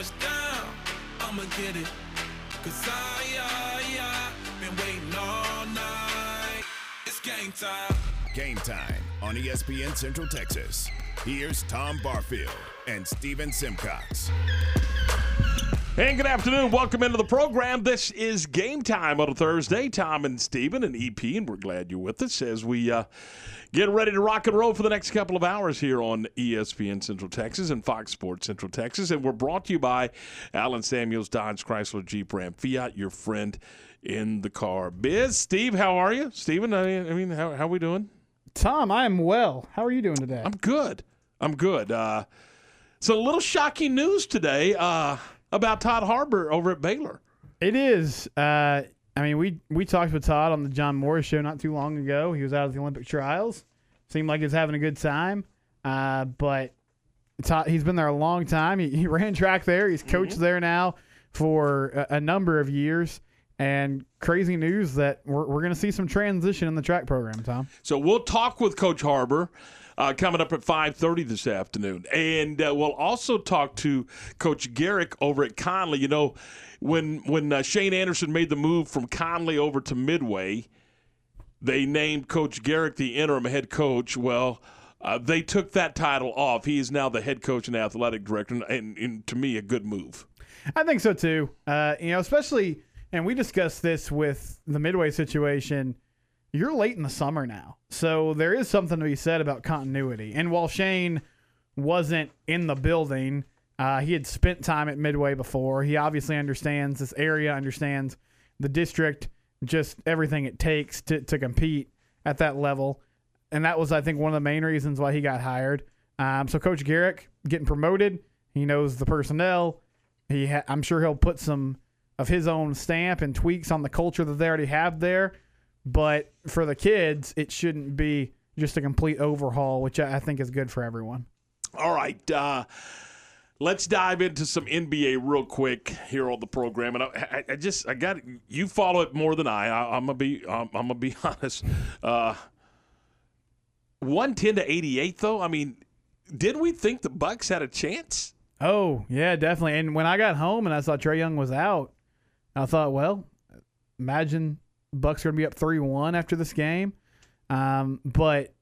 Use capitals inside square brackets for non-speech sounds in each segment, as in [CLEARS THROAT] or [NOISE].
touchdown, I'ma get it. Cause I, I, I been waiting all night. It's game time. Game time on ESPN Central Texas. Here's Tom Barfield and Stephen Simcox. And good afternoon. Welcome into the program. This is game time on a Thursday. Tom and Stephen and EP, and we're glad you're with us as we uh, get ready to rock and roll for the next couple of hours here on ESPN Central Texas and Fox Sports Central Texas. And we're brought to you by Allen Samuels, Dodge Chrysler Jeep Ram Fiat, your friend in the car. Biz, Steve, how are you? Stephen, I mean, I mean how, how we doing? Tom, I am well. How are you doing today? I'm good. I'm good. Uh, so a little shocking news today uh, about Todd Harbour over at Baylor. It is. Uh, I mean, we we talked with Todd on the John Morris show not too long ago. He was out at the Olympic trials. Seemed like he was having a good time. Uh, but Todd, he's been there a long time. He, he [LAUGHS] ran track there. He's coached there now for a, a number of years. And crazy news that we're, we're going to see some transition in the track program, Tom. So we'll talk with Coach Harbour uh, coming up at 5.30 this afternoon. And uh, we'll also talk to Coach Garrick over at Connally. You know, when, when uh, Shane Anderson made the move from Connally over to Midway, they named Coach Garrick the interim head coach. Well, uh, they took that title off. He is now the head coach and athletic director, and, and, and to me, a good move. I think so too. Uh, you know, especially, and we discussed this with the Midway situation. You're late in the summer now, so there is something to be said about continuity. And while Shane wasn't in the building, uh, he had spent time at Midway before. He obviously understands this area, understands the district, just everything it takes to to compete at that level. And that was, I think, one of the main reasons why he got hired. Um, so Coach Garrick getting promoted, he knows the personnel. He, ha- I'm sure he'll put some of his own stamp and tweaks on the culture that they already have there. But for the kids, it shouldn't be just a complete overhaul, which I I think is good for everyone. All right. Uh, let's dive into some NBA real quick here on the program. And I, I, I just, I got you follow it more than I. I I'm gonna be, I'm, I'm gonna be [LAUGHS] honest. Uh, One ten to eighty eight, though. I mean, did we think the Bucks had a chance? Oh yeah, definitely. And when I got home and I saw Trae Young was out, I thought, well, imagine Bucks are gonna be up three one after this game. Um, but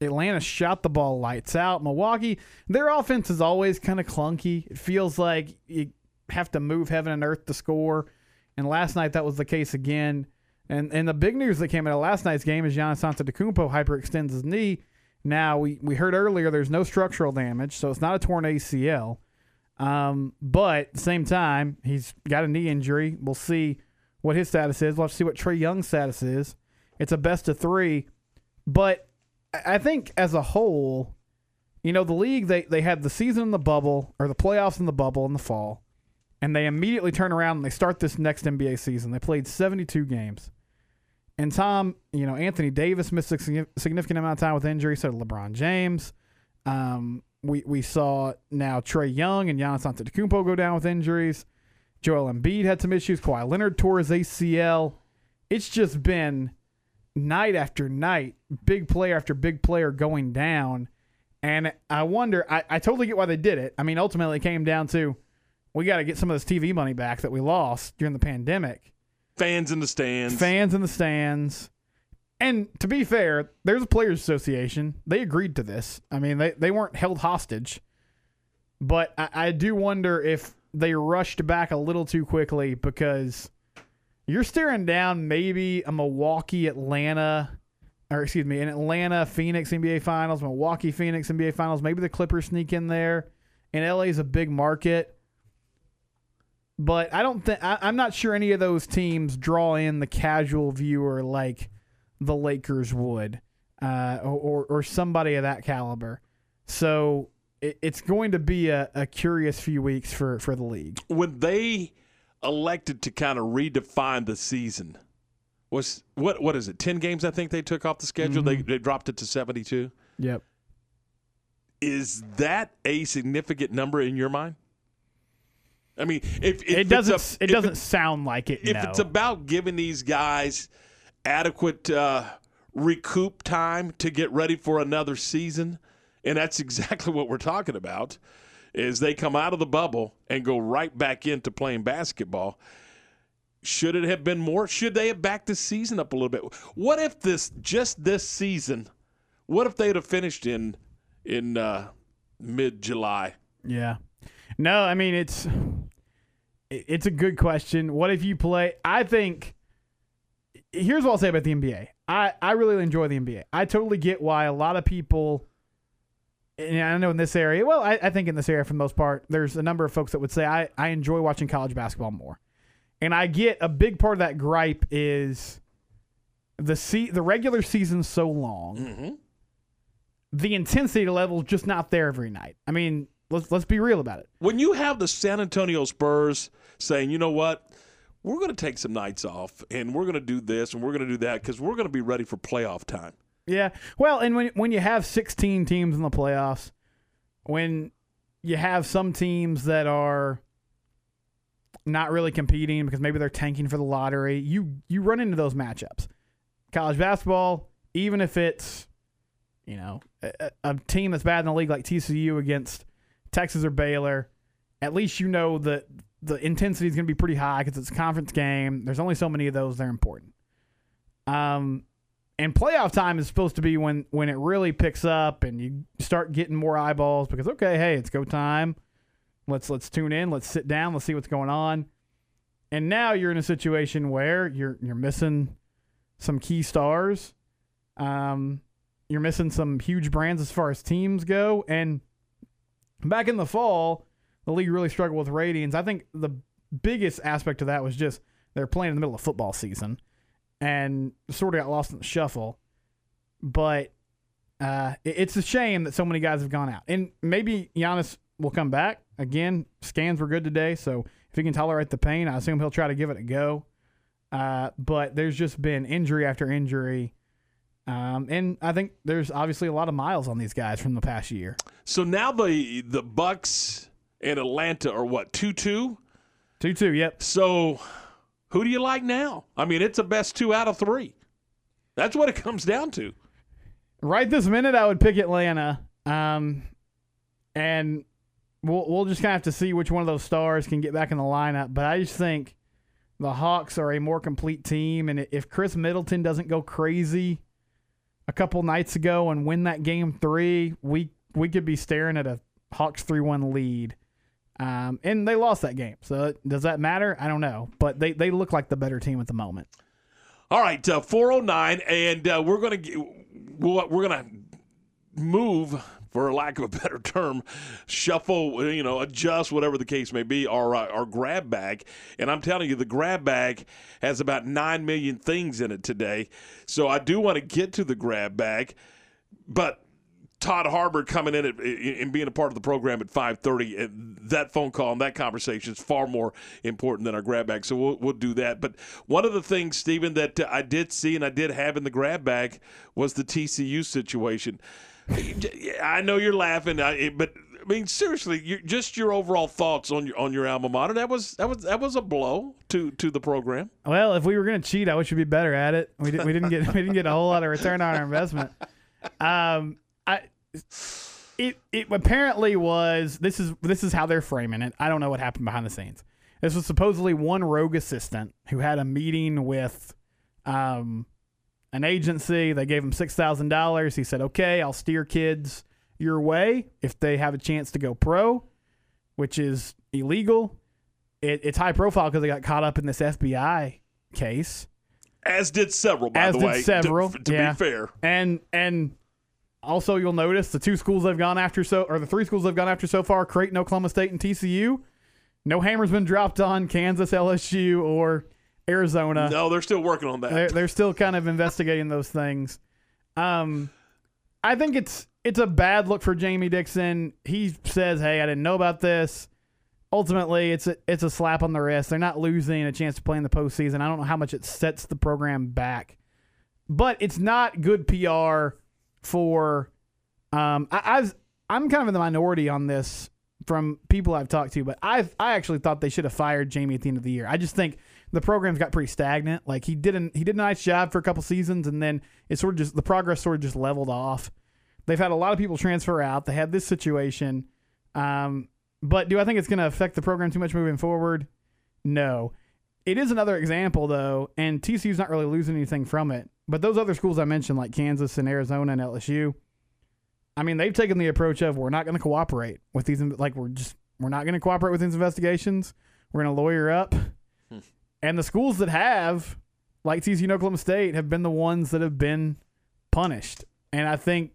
Atlanta shot the ball lights out. Milwaukee, their offense is always kind of clunky. It feels like you have to move heaven and earth to score. And last night that was the case again. And and the big news that came out of last night's game is Giannis Antetokounmpo hyperextends his knee. Now we we heard earlier there's no structural damage, so it's not a torn ACL. Um, but at the same time, he's got a knee injury. We'll see what his status is. We'll have to see what Trae Young's status is. It's a best of three, but I think as a whole, you know, the league they they had the season in the bubble or the playoffs in the bubble in the fall, and they immediately turn around and they start this next NBA season. They played 72 games. And Tom, you know, Anthony Davis missed a significant amount of time with injury, so LeBron James. Um, we we saw now Trey Young and Giannis Antetokounmpo go down with injuries. Joel Embiid had some issues. Kawhi Leonard tore his ACL. It's just been night after night, big player after big player going down. And I wonder, I, I totally get why they did it. I mean, ultimately, it came down to we got to get some of this TV money back that we lost during the pandemic. Fans in the stands. Fans in the stands. And to be fair, there's a players association. They agreed to this. I mean, they, they weren't held hostage. But I, I do wonder if they rushed back a little too quickly because you're staring down maybe a Milwaukee, Atlanta, or excuse me, an Atlanta Phoenix NBA Finals, Milwaukee Phoenix NBA Finals. Maybe the Clippers sneak in there. And LA is a big market. But I don't think I'm not sure any of those teams draw in the casual viewer like the Lakers would, uh, or or somebody of that caliber. So it, it's going to be a, a curious few weeks for for the league. when they elected to kind of redefine the season, was what what is it? Ten games, I think they took off the schedule. They, they dropped it to seventy two. Yep. Is that a significant number in your mind? I mean, if, if It doesn't. a- it doesn't sound like it. If no. it's about giving these guys adequate uh, recoup time to get ready for another season, and that's [LAUGHS] exactly what we're talking about. is they come out of the bubble and go right back into playing basketball. Should it have been more? Should they have backed the season up a little bit? What if this just this season? What if they'd have finished in in uh, mid July? Yeah. No, I mean it's it's a good question. What if you play? I think here's what I'll say about the NBA. I I really enjoy the NBA. I totally get why a lot of people. And I know in this area, well, I, I think in this area for the most part, there's a number of folks that would say I, I enjoy watching college basketball more. And I get a big part of that gripe is the se- the regular season's so long. Mm-hmm. The intensity level is just not there every night. I mean, let's let's be real about it. When you have the San Antonio Spurs saying, you know what, we're going to take some nights off and we're going to do this and we're going to do that because we're going to be ready for playoff time. Yeah. Well, and when when you have 16 teams in the playoffs, when you have some teams that are not really competing because maybe they're tanking for the lottery, you you run into those matchups. College basketball, even if it's you know a, a team that's bad in the league like TCU against Texas or Baylor, at least you know that the intensity is going to be pretty high because it's a conference game. There's only so many of those; they're important. Um, and playoff time is supposed to be when when it really picks up and you start getting more eyeballs because okay, hey, it's go time. Let's let's tune in. Let's sit down. Let's see what's going on. And now you're in a situation where you're you're missing some key stars. Um, you're missing some huge brands as far as teams go. And back in the fall, the league really struggled with ratings. I think the biggest aspect of that was just they're playing in the middle of football season and sort of got lost in the shuffle. But uh, it- it's a shame that so many guys have gone out. And maybe Giannis will come back. Again, scans were good today, so if he can tolerate the pain, I assume he'll try to give it a go. Uh, but there's just been injury after injury. Um, and I think there's obviously a lot of miles on these guys from the past year. So now the the Bucks and Atlanta are what two two. 2 2, yep. So who do you like now? I mean, it's a best two out of three. That's what it comes down to. Right this minute, I would pick Atlanta. Um, and we'll we'll just kind of have to see which one of those stars can get back in the lineup. But I just think the Hawks are a more complete team, and if Khris Middleton doesn't go crazy a couple nights ago and win that game three, we we could be staring at a Hawks three one lead. Um, and they lost that game, so does that matter? I don't know, but they they look like the better team at the moment. All right, uh, 409, and uh, we're going to we're going to move, for lack of a [LAUGHS] better term, shuffle, you know, adjust, whatever the case may be, our uh, our grab bag. And I'm telling you, the grab bag has about nine million things in it today. So I do want to get to the grab bag, but Todd Harbour coming in at, and being a part of the program at 5:30. and That phone call and that conversation is far more important than our grab bag. So we'll, we'll do that. But one of the things, Stephen, that uh, I did see and I did have in the grab bag was the TCU situation. I know you're laughing, but I mean seriously, just your overall thoughts on your on your alma mater. That was that was that was a blow to to the program. Well, if we were going to cheat, I wish we'd be better at it. We, didn't we didn't get [LAUGHS] we didn't get a whole lot of return on our investment. Um, I it it apparently was this is this is how they're framing it. I don't know what happened behind the scenes. This was supposedly one rogue assistant who had a meeting with um an agency. They gave him six thousand dollars. He said, "Okay, I'll steer kids your way if they have a chance to go pro," which is illegal. It, it's high profile because they got caught up in this FBI case, As did several, by As the did way. to- several, To, yeah. be fair, and and also you'll notice the two schools they've gone after so or the three schools they've gone after so far: Creighton, Oklahoma State, and TCU. No hammer's been dropped on Kansas, LSU, or Arizona. no, they're still working on that. They're they're still kind of investigating those things. Um, I think it's it's a bad look for Jamie Dixon. He says, "Hey, I didn't know about this." Ultimately, it's a it's a slap on the wrist. They're not losing a chance to play in the postseason. I don't know how much it sets the program back, but it's not good PR for. Um, I, I've I'm kind of in the minority on this from people I've talked to, but I I actually thought they should have fired Jamie at the end of the year. I just think the program's got pretty stagnant. Like he didn't he did a nice job for a couple seasons, and then it sort of just the progress sort of just leveled off. They've had a lot of people transfer out. They had this situation, um, but do I think it's going to affect the program too much moving forward? No. It is another example, though, and TCU's not really losing anything from it. But those other schools I mentioned, like Kansas and Arizona and LSU, I mean, they've taken the approach of we're not going to cooperate with these, like we're just we're not going to cooperate with these investigations. We're going to lawyer up, hmm. and the schools that have, like TCU and Oklahoma State, have been the ones that have been punished. And I think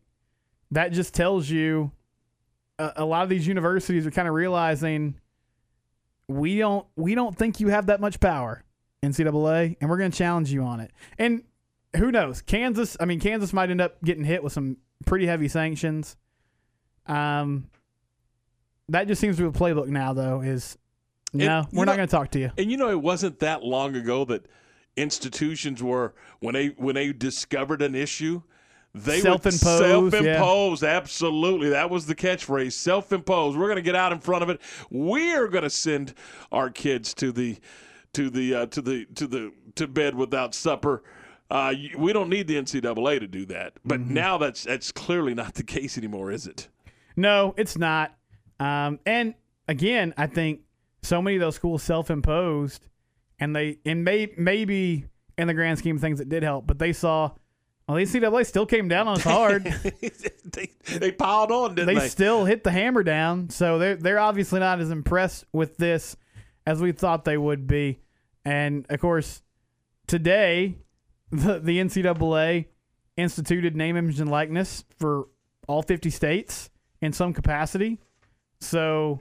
that just tells you a, a lot of these universities are kind of realizing we don't we don't think you have that much power, NCAA, and we're going to challenge you on it. And who knows? Kansas, I mean, Kansas might end up getting hit with some pretty heavy sanctions. Um, that just seems to be the playbook now, though. Is no, And, we're not going to talk to you. And you know, it wasn't that long ago that institutions were when they when they discovered an issue, they Self-imposed, would yeah. Absolutely, that was the catchphrase. Self-imposed. We're going to get out in front of it. We're going to send our kids to the to the uh, to the to the to bed without supper. Uh, we don't need the NCAA to do that, but Mm-hmm. now that's that's clearly not the case anymore, is it? No, it's not. Um, and again, I think so many of those schools self-imposed, and they and may, maybe in the grand scheme of things it did help, but they saw. Well, the NCAA still came down on us hard. [LAUGHS] they, they piled on, didn't they they? still hit the hammer down. So they're they're obviously not as impressed with this as we thought they would be. And of course, today the the NCAA instituted name, image, and likeness for all 50 states in some capacity. So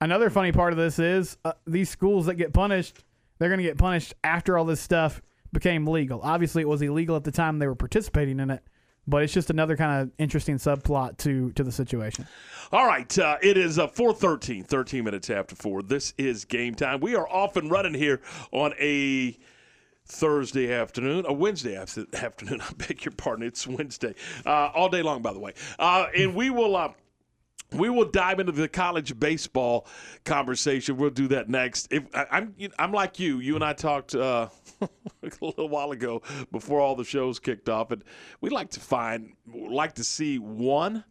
another funny part of this is uh, these schools that get punished, they're going to get punished after all this stuff became legal. Obviously, it was illegal at the time they were participating in it, but it's just another kind of interesting subplot to to the situation. All right, uh, it is uh, 4.13, 13 minutes after 4. This is game time. We are off and running here on a Thursday afternoon, a Wednesday after- afternoon. [LAUGHS] I beg your pardon. It's Wednesday. Uh, all day long, by the way. Uh, and we will. We will dive into the college baseball conversation. We'll do that next. If I, I'm, I'm like you. You and I talked uh, [LAUGHS] a little while ago before all the shows kicked off, and we like to find, like to see one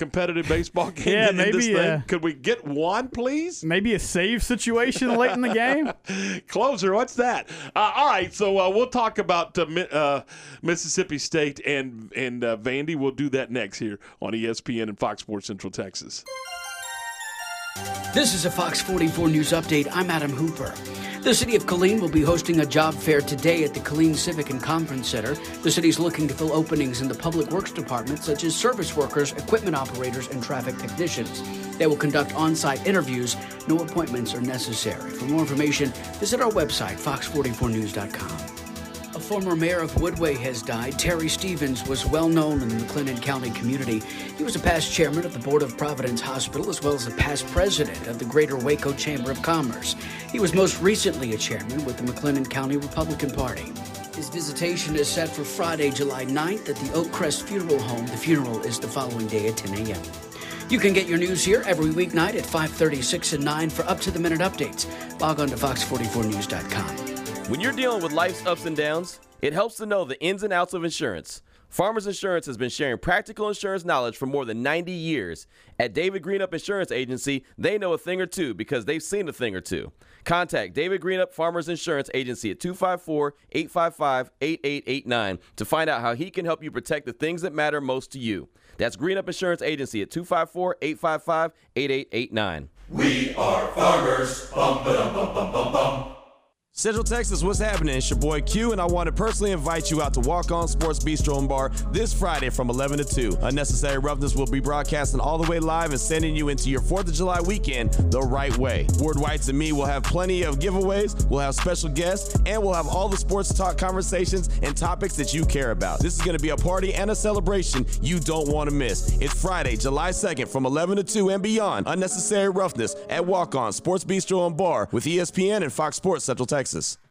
competitive baseball [LAUGHS] game Yeah, in this maybe, thing. uh, Could we get one, please? Maybe a save situation late in the game. [LAUGHS] Closer, what's that? Uh, all right, so uh, we'll talk about uh, uh, Mississippi State and and uh, Vandy. We'll do that next here on ESPN and Fox Sports Central Texas. This is a Fox 44 News Update. I'm Adam Hooper. The city of Killeen will be hosting a job fair today at the Killeen Civic and Conference Center. The city's looking to fill openings in the public works department, such as service workers, equipment operators, and traffic technicians. They will conduct on site interviews. No appointments are necessary. For more information, visit our website, fox44news.com. Former mayor of Woodway has died. Terry Stevens was well known in the McLennan County community. He was a past chairman of the Board of Providence Hospital as well as a past president of the Greater Waco Chamber of Commerce. He was most recently a chairman with the McLennan County Republican Party. His visitation is set for Friday, July 9th at the Oak Crest Funeral Home. The funeral is the following day at 10 a.m. You can get your news here every weeknight at 5:36 and 9 for up-to-the-minute updates. Log on to fox44news.com. When you're dealing with life's ups and downs, it helps to know the ins and outs of insurance. Farmers Insurance has been sharing practical insurance knowledge for more than 90 years. At David Greenup Insurance Agency, they know a thing or two because they've seen a thing or two. Contact David Greenup Farmers Insurance Agency at 254 855 8889 to find out how he can help you protect the things that matter most to you. That's Greenup Insurance Agency at 254 855 8889. Central Texas, what's happening? It's your boy Q, and I want to personally invite you out to Walk On Sports Bistro and Bar this Friday from 11 to 2. Unnecessary Roughness will be broadcasting all the way live and sending you into your 4th of July weekend the right way. Ward Weitz and me will have plenty of giveaways, we'll have special guests, and we'll have all the sports talk conversations and topics that you care about. This is going to be a party and a celebration you don't want to miss. It's Friday, July 2nd from 11 to 2 and beyond. Unnecessary Roughness at Walk On Sports Bistro and Bar with ESPN and Fox Sports Central Texas. Texas.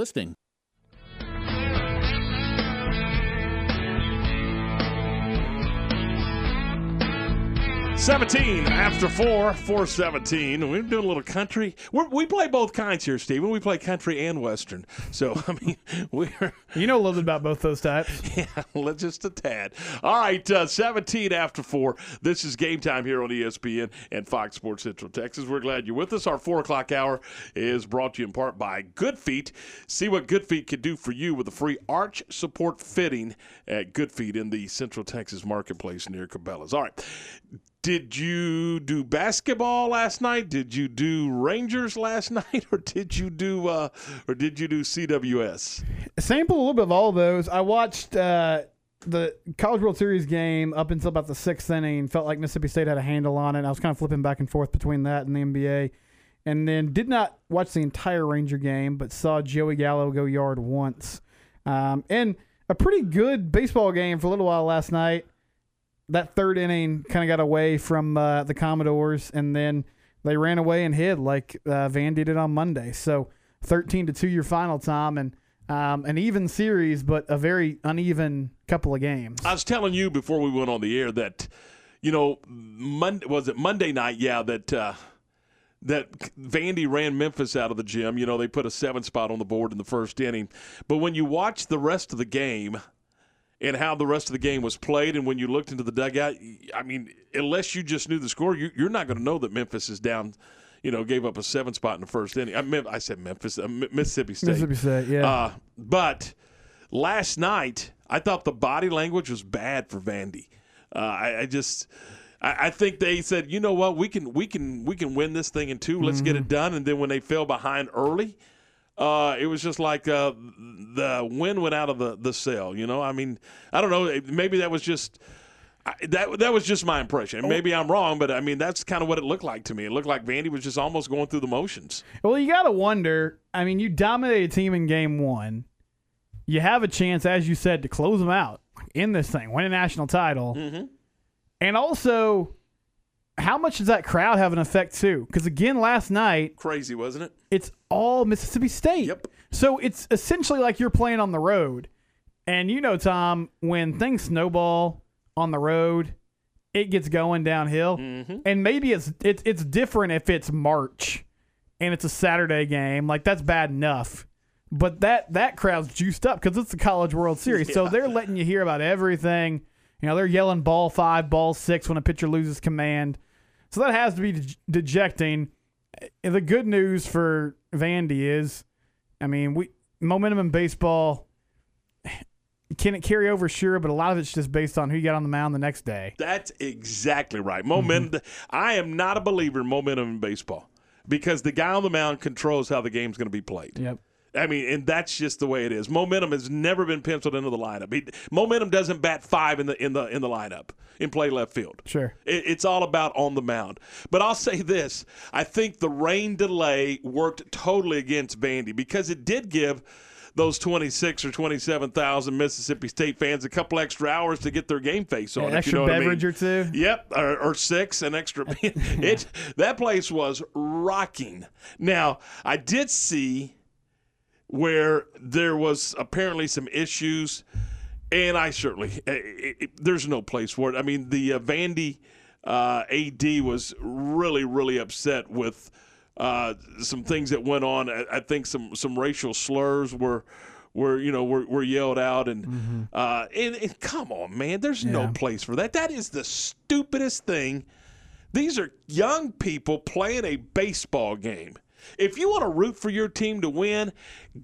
listing. 17 after 4, 417. We're doing a little country. We're, we play both kinds here, Stephen. We play country and western. So, [LAUGHS] I mean, we're. You know a little bit about both those types. [LAUGHS] Yeah, let's just a tad. All right, uh, 17 after 4. This is game time here on ESPN and Fox Sports Central Texas. We're glad you're with us. Our 4 o'clock hour is brought to you in part by Good Feet. See what Good Feet can do for you with a free arch support fitting at Good Feet in the Central Texas marketplace near Cabela's. All right. Did you do basketball last night? Did you do Rangers last [LAUGHS] night, or did you do uh, or did you do CWS? Sample a little bit of all of those. I watched uh, the College World Series game up until about the sixth inning. Felt like Mississippi State had a handle on it. I was kind of flipping back and forth between that and the NBA, and then did not watch the entire Ranger game, but saw Joey Gallo go yard once, um, and a pretty good baseball game for a little while last night that third inning kind of got away from uh, the Commodores, and then they ran away and hid like uh, Van did it on Monday. So 13 to two your final time, and um, an even series, but a very uneven couple of games. I was telling you before we went on the air that you know Monday was it Monday night? Yeah, that. Uh, that Vandy ran Memphis out of the gym. You know, they put a seven spot on the board in the first inning. But when you watch the rest of the game, and how the rest of the game was played. And when you looked into the dugout, I mean, unless you just knew the score, you, are not going to know that Memphis is down. You know, gave up a seven spot in the first inning. I, I said Memphis, uh, Mississippi State. Mississippi State, yeah. Uh, but last night, I thought the body language was bad for Vandy. Uh, I, I, just. I, think they said, you know what, we can we can we can win this thing in two. Let's mm-hmm. get it done. And then when they fell behind early, uh, it was just like uh, the wind went out of the, the sail. You know, I mean, I don't know. Maybe that was just that that was just my impression. Maybe I'm wrong, but I mean that's kind of what it looked like to me. It looked like Vandy was just almost going through the motions. Well, you got to wonder. I mean, you dominated a team in game one. You have a chance, as you said, to close them out in this thing, win a national title, mm-hmm. and also how much does that crowd have an effect too? Because again, last night, crazy, wasn't it? It's all Mississippi State. Yep. So it's essentially like you're playing on the road, and you know, Tom, when things snowball on the road, it gets going downhill, mm-hmm. and maybe it's it's it's different if it's March and it's a Saturday game. Like that's bad enough. But that that crowd's juiced up because it's the College World Series, yeah. so they're letting you hear about everything. You know, they're yelling ball five, ball six when a pitcher loses command. So that has to be de- dejecting. The good news for Vandy is, I mean, we momentum in baseball. Can it carry over? Sure, but a lot of it's just based on who you got on the mound the next day. That's exactly right. Momentum. Mm-hmm. I am not a believer in momentum in baseball because the guy on the mound controls how the game's going to be played. Yep. I mean, and that's just the way it is. Momentum has never been penciled into the lineup. He, momentum doesn't bat five in the in the in the lineup in play left field. Sure, it, it's all about on the mound. But I'll say this: I think the rain delay worked totally against Vandy because it did give those 26 or 27,000 Mississippi State fans a couple extra hours to get their game face on. An extra you know beverage I mean. or two. Yep, or, or six, an extra. [LAUGHS] it that place was rocking. Now I did see where there was apparently some issues, and I certainly it, eh, it, eh, there's no place for it. I mean, the uh, Vandy uh, AD was really really upset with uh, some things that went on. I, I think some some racial slurs were were you know were, were yelled out and, uh, and and come on man there's no place for that. That is the stupidest thing. These are young people playing a baseball game if you want to root for your team to win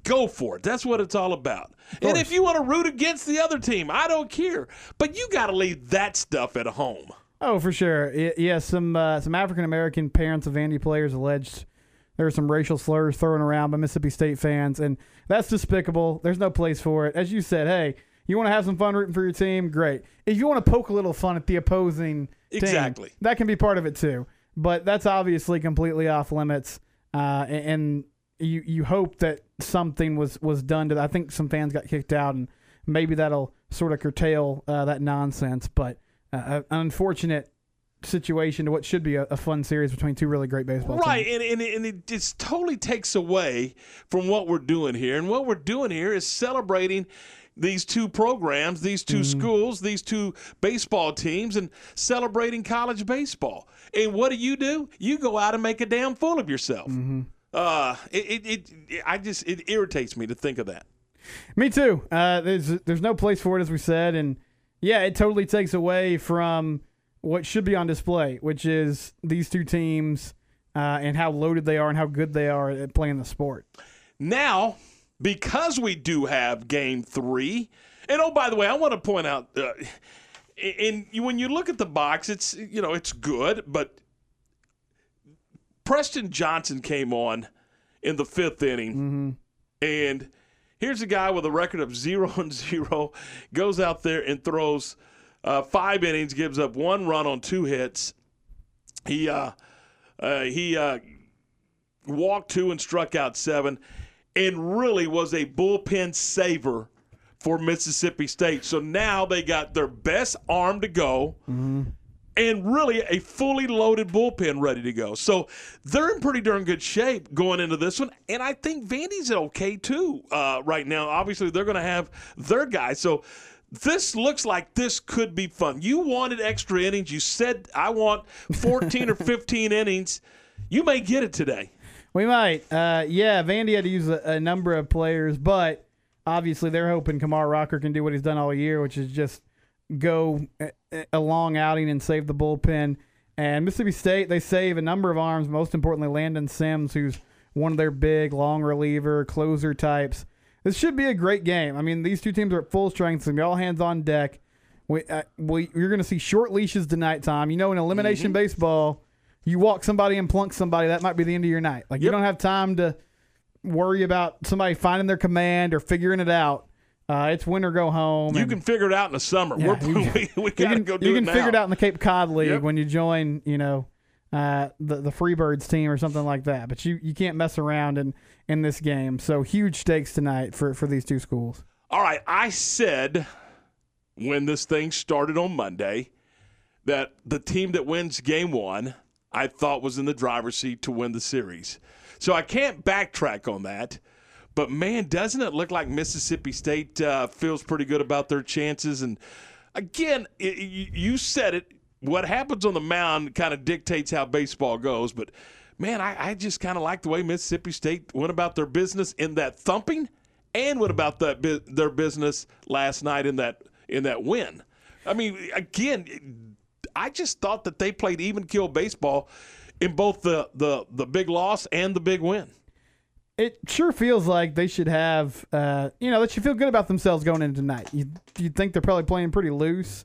go for it that's what it's all about and if you want to root against the other team i don't care but you got to leave that stuff at home Oh, for sure. Yeah, some uh, some African American parents of Vandy players alleged there were some racial slurs thrown around by Mississippi State fans, and that's despicable. There's no place for it. As you said, hey, you want to have some fun rooting for your team, great. If you want to poke a little fun at the opposing team, Exactly. that can be part of it too. But that's obviously completely off limits, uh, and, you you hope that something was was done to. that. I think some fans got kicked out, and maybe that'll sort of curtail uh, that nonsense. But uh, an unfortunate situation to what should be a, a fun series between two really great baseball Right, teams. and, and, and it just totally takes away from what we're doing here. And what we're doing here is celebrating these two programs, these 2 schools, these two baseball teams, and celebrating college baseball. And what do you do? You go out and make a damn fool of yourself. Uh, it, it, it, I just it irritates me to think of that. Me too. Uh, there's there's no place for it, as we said, and yeah, it totally takes away from what should be on display, which is these two teams uh, and how loaded they are and how good they are at playing the sport. Now, because we do have game three, and oh, by the way, I want to point out, uh, and you, when you look at the box, it's you know it's good, but Preston Johnson came on in the fifth inning, and here's a guy with a record of zero and zero, goes out there and throws uh, five innings, gives up one run on two hits. He uh, uh, he uh, walked two and struck out seven, and really was a bullpen saver for Mississippi State. So now they got their best arm to go. And really a fully loaded bullpen ready to go. So they're in pretty darn good shape going into this one. And I think Vandy's okay too uh, right now. Obviously, they're going to have their guys. So this looks like this could be fun. You wanted extra innings. You said, I want 14 or [LAUGHS] 15 innings. You may get it today. We might. Uh, yeah, Vandy had to use a, a number of players, but obviously they're hoping Kumar Rocker can do what he's done all year, which is just go eh, eh, a, a long outing and save the bullpen. And Mississippi State, they save a number of arms, most importantly, Landon Sims, who's one of their big long reliever, closer types. This should be a great game. I mean, these two teams are at full strength. It's going to be all hands on deck. We, uh, we, you're going to see short leashes tonight, Tom. You know, in elimination mm-hmm. baseball, you walk somebody and plunk somebody, that might be the end of your night. Like, you don't have time to worry about somebody finding their command or figuring it out. Uh, it's win or go home. You and- can figure it out in the summer. Yeah, We're, [LAUGHS] you- we we got to can, go do you it can now. figure it out in the Cape Cod League Yep. when you join, you know, uh, the the Freebirds team or something like that. But you, you can't mess around in, in this game. So huge stakes tonight for, for these two schools. All right, I said when this thing started on Monday that the team that wins game one, I thought was in the driver's seat to win the series. So I can't backtrack on that. But man, doesn't it look like Mississippi State uh, feels pretty good about their chances? And again, i you said it. What happens on the mound kind of dictates how baseball goes. But man, I, I just kind of like the way Mississippi State went about their business in that thumping, and went about that their business last night in that in that win. I mean, again, I just thought that they played even kill baseball in both the the the big loss and the big win. It sure feels like they should have, uh, you know, they should feel good about themselves going into tonight. You you think they're probably playing pretty loose,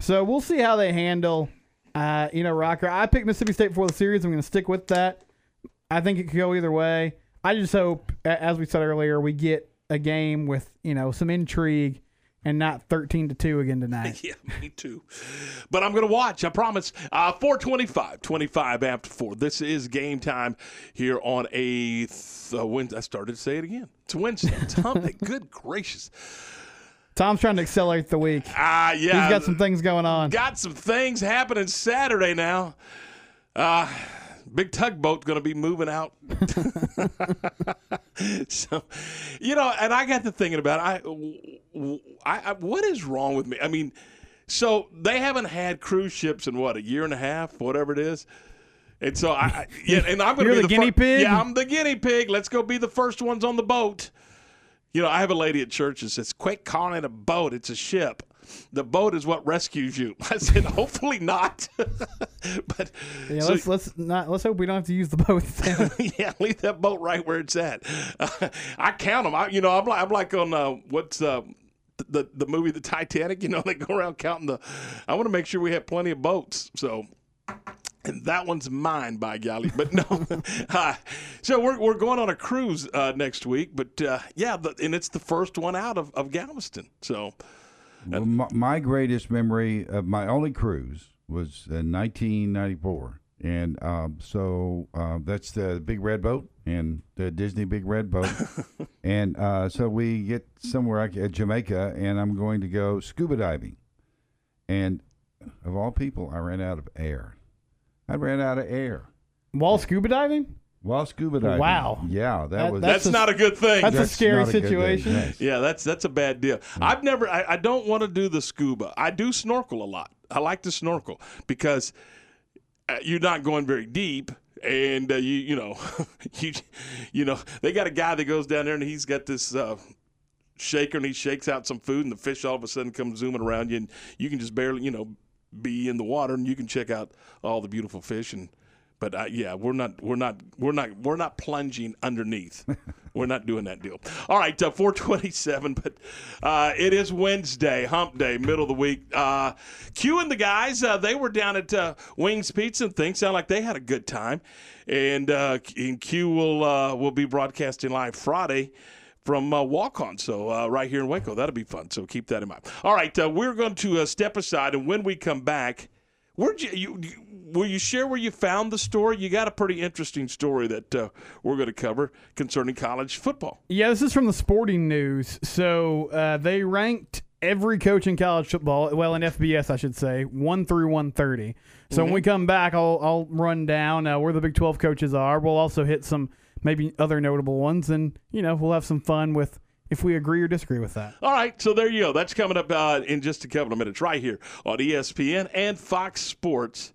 so we'll see how they handle. Uh, you know, Rocker. I picked Mississippi State for the series. I'm going to stick with that. I think it could go either way. I just hope, as we said earlier, we get a game with you know some intrigue and not 13 to two again tonight. [LAUGHS] Yeah, me too. But I'm going to watch, I promise. Uh, 425, 25 after 4. This is game time here on a th- uh, Wednesday. I started to say it again. It's Wednesday. It's hump day. [LAUGHS] Good gracious. Tom's trying to accelerate the week. Ah, yeah. He's got some things going on. got some things happening Saturday now. Uh, big tugboat's going to be moving out. [LAUGHS] so, you know, and I got to thinking about it. I, I, I, what is wrong with me? I mean, so they haven't had cruise ships in what a year and a half, whatever it is. And so I, I yeah, and I'm going to be the guinea fir- pig? Yeah, I'm the guinea pig. Let's go be the first ones on the boat. You know, I have a lady at church that says, "Quit calling it a boat; it's a ship." The boat is what rescues you. [LAUGHS] I said, hopefully not. [LAUGHS] but Yeah, so- let's let's not let's hope we don't have to use the boat. [LAUGHS] yeah, leave that boat right where it's at. I count them. I, you know, I'm like I'm like on uh, what's uh, the the movie The Titanic. You know, they go around counting the. I want to make sure we have plenty of boats. So. And that one's mine, by golly. But no, uh, so we're, we're going on a cruise uh, next week. But uh, yeah, the, and it's the first one out of, of Galveston. So Well, my, my greatest memory of my only cruise was in 1994, and um, so uh, that's the big red boat and the Disney big red boat, [LAUGHS] and uh, so we get somewhere like at Jamaica, and I'm going to go scuba diving, and of all people, I ran out of air. I ran out of air. While scuba diving, while scuba diving. Wow. Yeah, that, That- was that's, That's a- not a good thing. that's a scary not good situation. yes. Yeah, that's that's a bad deal. I've never. I, I don't want to do the scuba. I do snorkel a lot. I like to snorkel because uh, you're not going very deep, and uh, you you know [LAUGHS] you you know they got a guy that goes down there and he's got this. Uh, Shaker and he shakes out some food and the fish all of a sudden comes zooming around you and you can just barely you know be in the water and you can check out all the beautiful fish and but uh, yeah, we're not, we're not, we're not, we're not plunging underneath. [LAUGHS] we're not doing that deal. All right, uh, 427, but uh, it is Wednesday, Hump Day, middle of the week. Uh, Q and the guys, uh, they were down at uh, Wings Pizza and things. Sound like they had a good time, and uh, and Q will uh, will be broadcasting live Friday from uh, Walk On. So uh, right here in Waco, that'll be fun. So keep that in mind. All right, uh, we're going to uh, step aside, and when we come back. Where'd you, you will you share where you found the story? You got a pretty interesting story that uh, we're going to cover concerning college football. Yeah, this is from the Sporting News. So uh, they ranked every coach in college football, well, in FBS, I should say, one through one thirty. So when we come back, I'll I'll run down uh, where the Big Twelve coaches are. We'll also hit some maybe other notable ones, and you know we'll have some fun with if we agree or disagree with that. All right, so there you go. That's coming up uh, in just a couple of minutes right here on ESPN and Fox Sports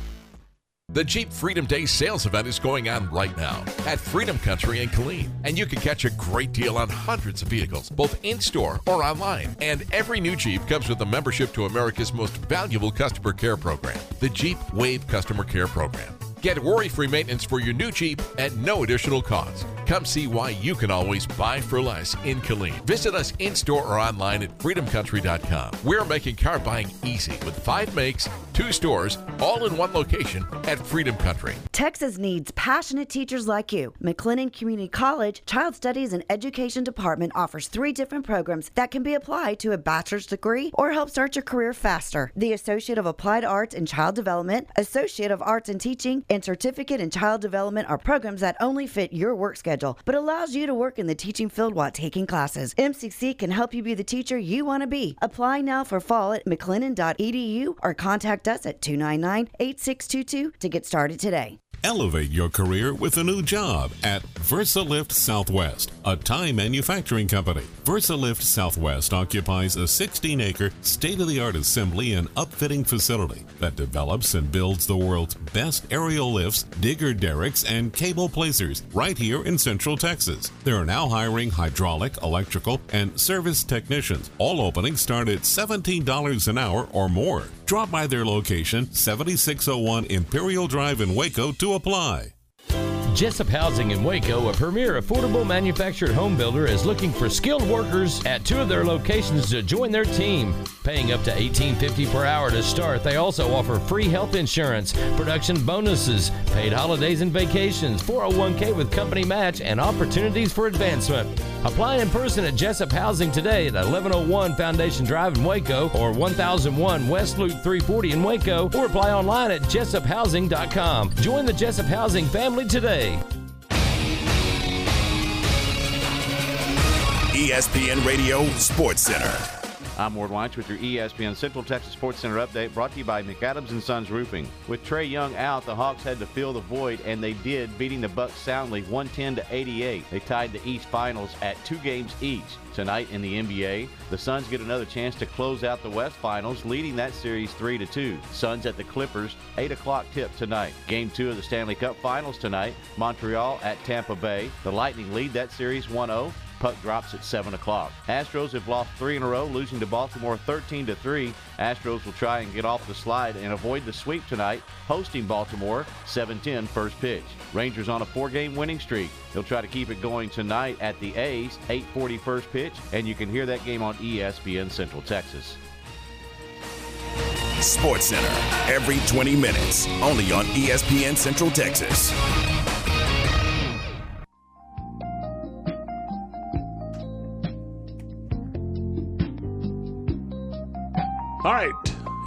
The Jeep Freedom Day sales event is going on right now at Freedom Country in Killeen, and you can catch a great deal on hundreds of vehicles, both in store or online. And every new Jeep comes with a membership to America's most valuable customer care program, the Jeep Wave Customer Care Program. Get worry free maintenance for your new Jeep at no additional cost. Come see why you can always buy for less in Killeen. Visit us in store or online at freedomcountry.com. We're making car buying easy with five makes, two stores, all in one location at Freedom Country. Texas needs passionate teachers like you. McLennan Community College Child Studies and Education Department offers three different programs that can be applied to a bachelor's degree or help start your career faster. The Associate of Applied Arts in Child Development, Associate of Arts in Teaching, and Certificate in Child Development are programs that only fit your work schedule, but allows you to work in the teaching field while taking classes. MCC can help you be the teacher you want to be. Apply now for fall at mclennan.edu or contact us at 299 8622 to get started today. Elevate your career with a new job at VersaLift Southwest, a tie manufacturing company. VersaLift Southwest occupies a 16 acre, state of the art assembly and upfitting facility that develops and builds the world's best aerial lifts, digger derricks, and cable placers right here in Central Texas. They are now hiring hydraulic, electrical, and service technicians. All openings start at $17 an hour or more. Drop by their location, 7601 Imperial Drive in Waco, to apply. Jessup Housing in Waco, a premier affordable manufactured home builder, is looking for skilled workers at two of their locations to join their team. Paying up to $18.50 per hour to start, they also offer free health insurance, production bonuses, paid holidays and vacations, 401k with company match, and opportunities for advancement. Apply in person at Jessup Housing today at 1101 Foundation Drive in Waco or 1001 West Loop 340 in Waco or apply online at jessuphousing.com. Join the Jessup Housing family today. ESPN Radio Sports Center. I'm Ward Weitz with your ESPN Central Texas Sports Center update brought to you by McAdams and Sons Roofing. With Trae Young out, the Hawks had to fill the void, and they did, beating the Bucks soundly 110 to 88. They tied the East Finals at two games each. Tonight in the NBA, the Suns get another chance to close out the West Finals, leading that series 3 to 2. Suns at the Clippers, 8 o'clock tip tonight. Game 2 of the Stanley Cup Finals tonight, Montreal at Tampa Bay. The Lightning lead that series 1 0. Puck drops at 7 o'clock. Astros have lost three in a row, losing to Baltimore 13 to 3. Astros will try and get off the slide and avoid the sweep tonight, hosting Baltimore 7-10 first pitch. Rangers on a four-game winning streak. They'll try to keep it going tonight at the A's, 8:40 first pitch, and you can hear that game on ESPN Central Texas. Sports Center every 20 minutes, only on ESPN Central Texas. All right.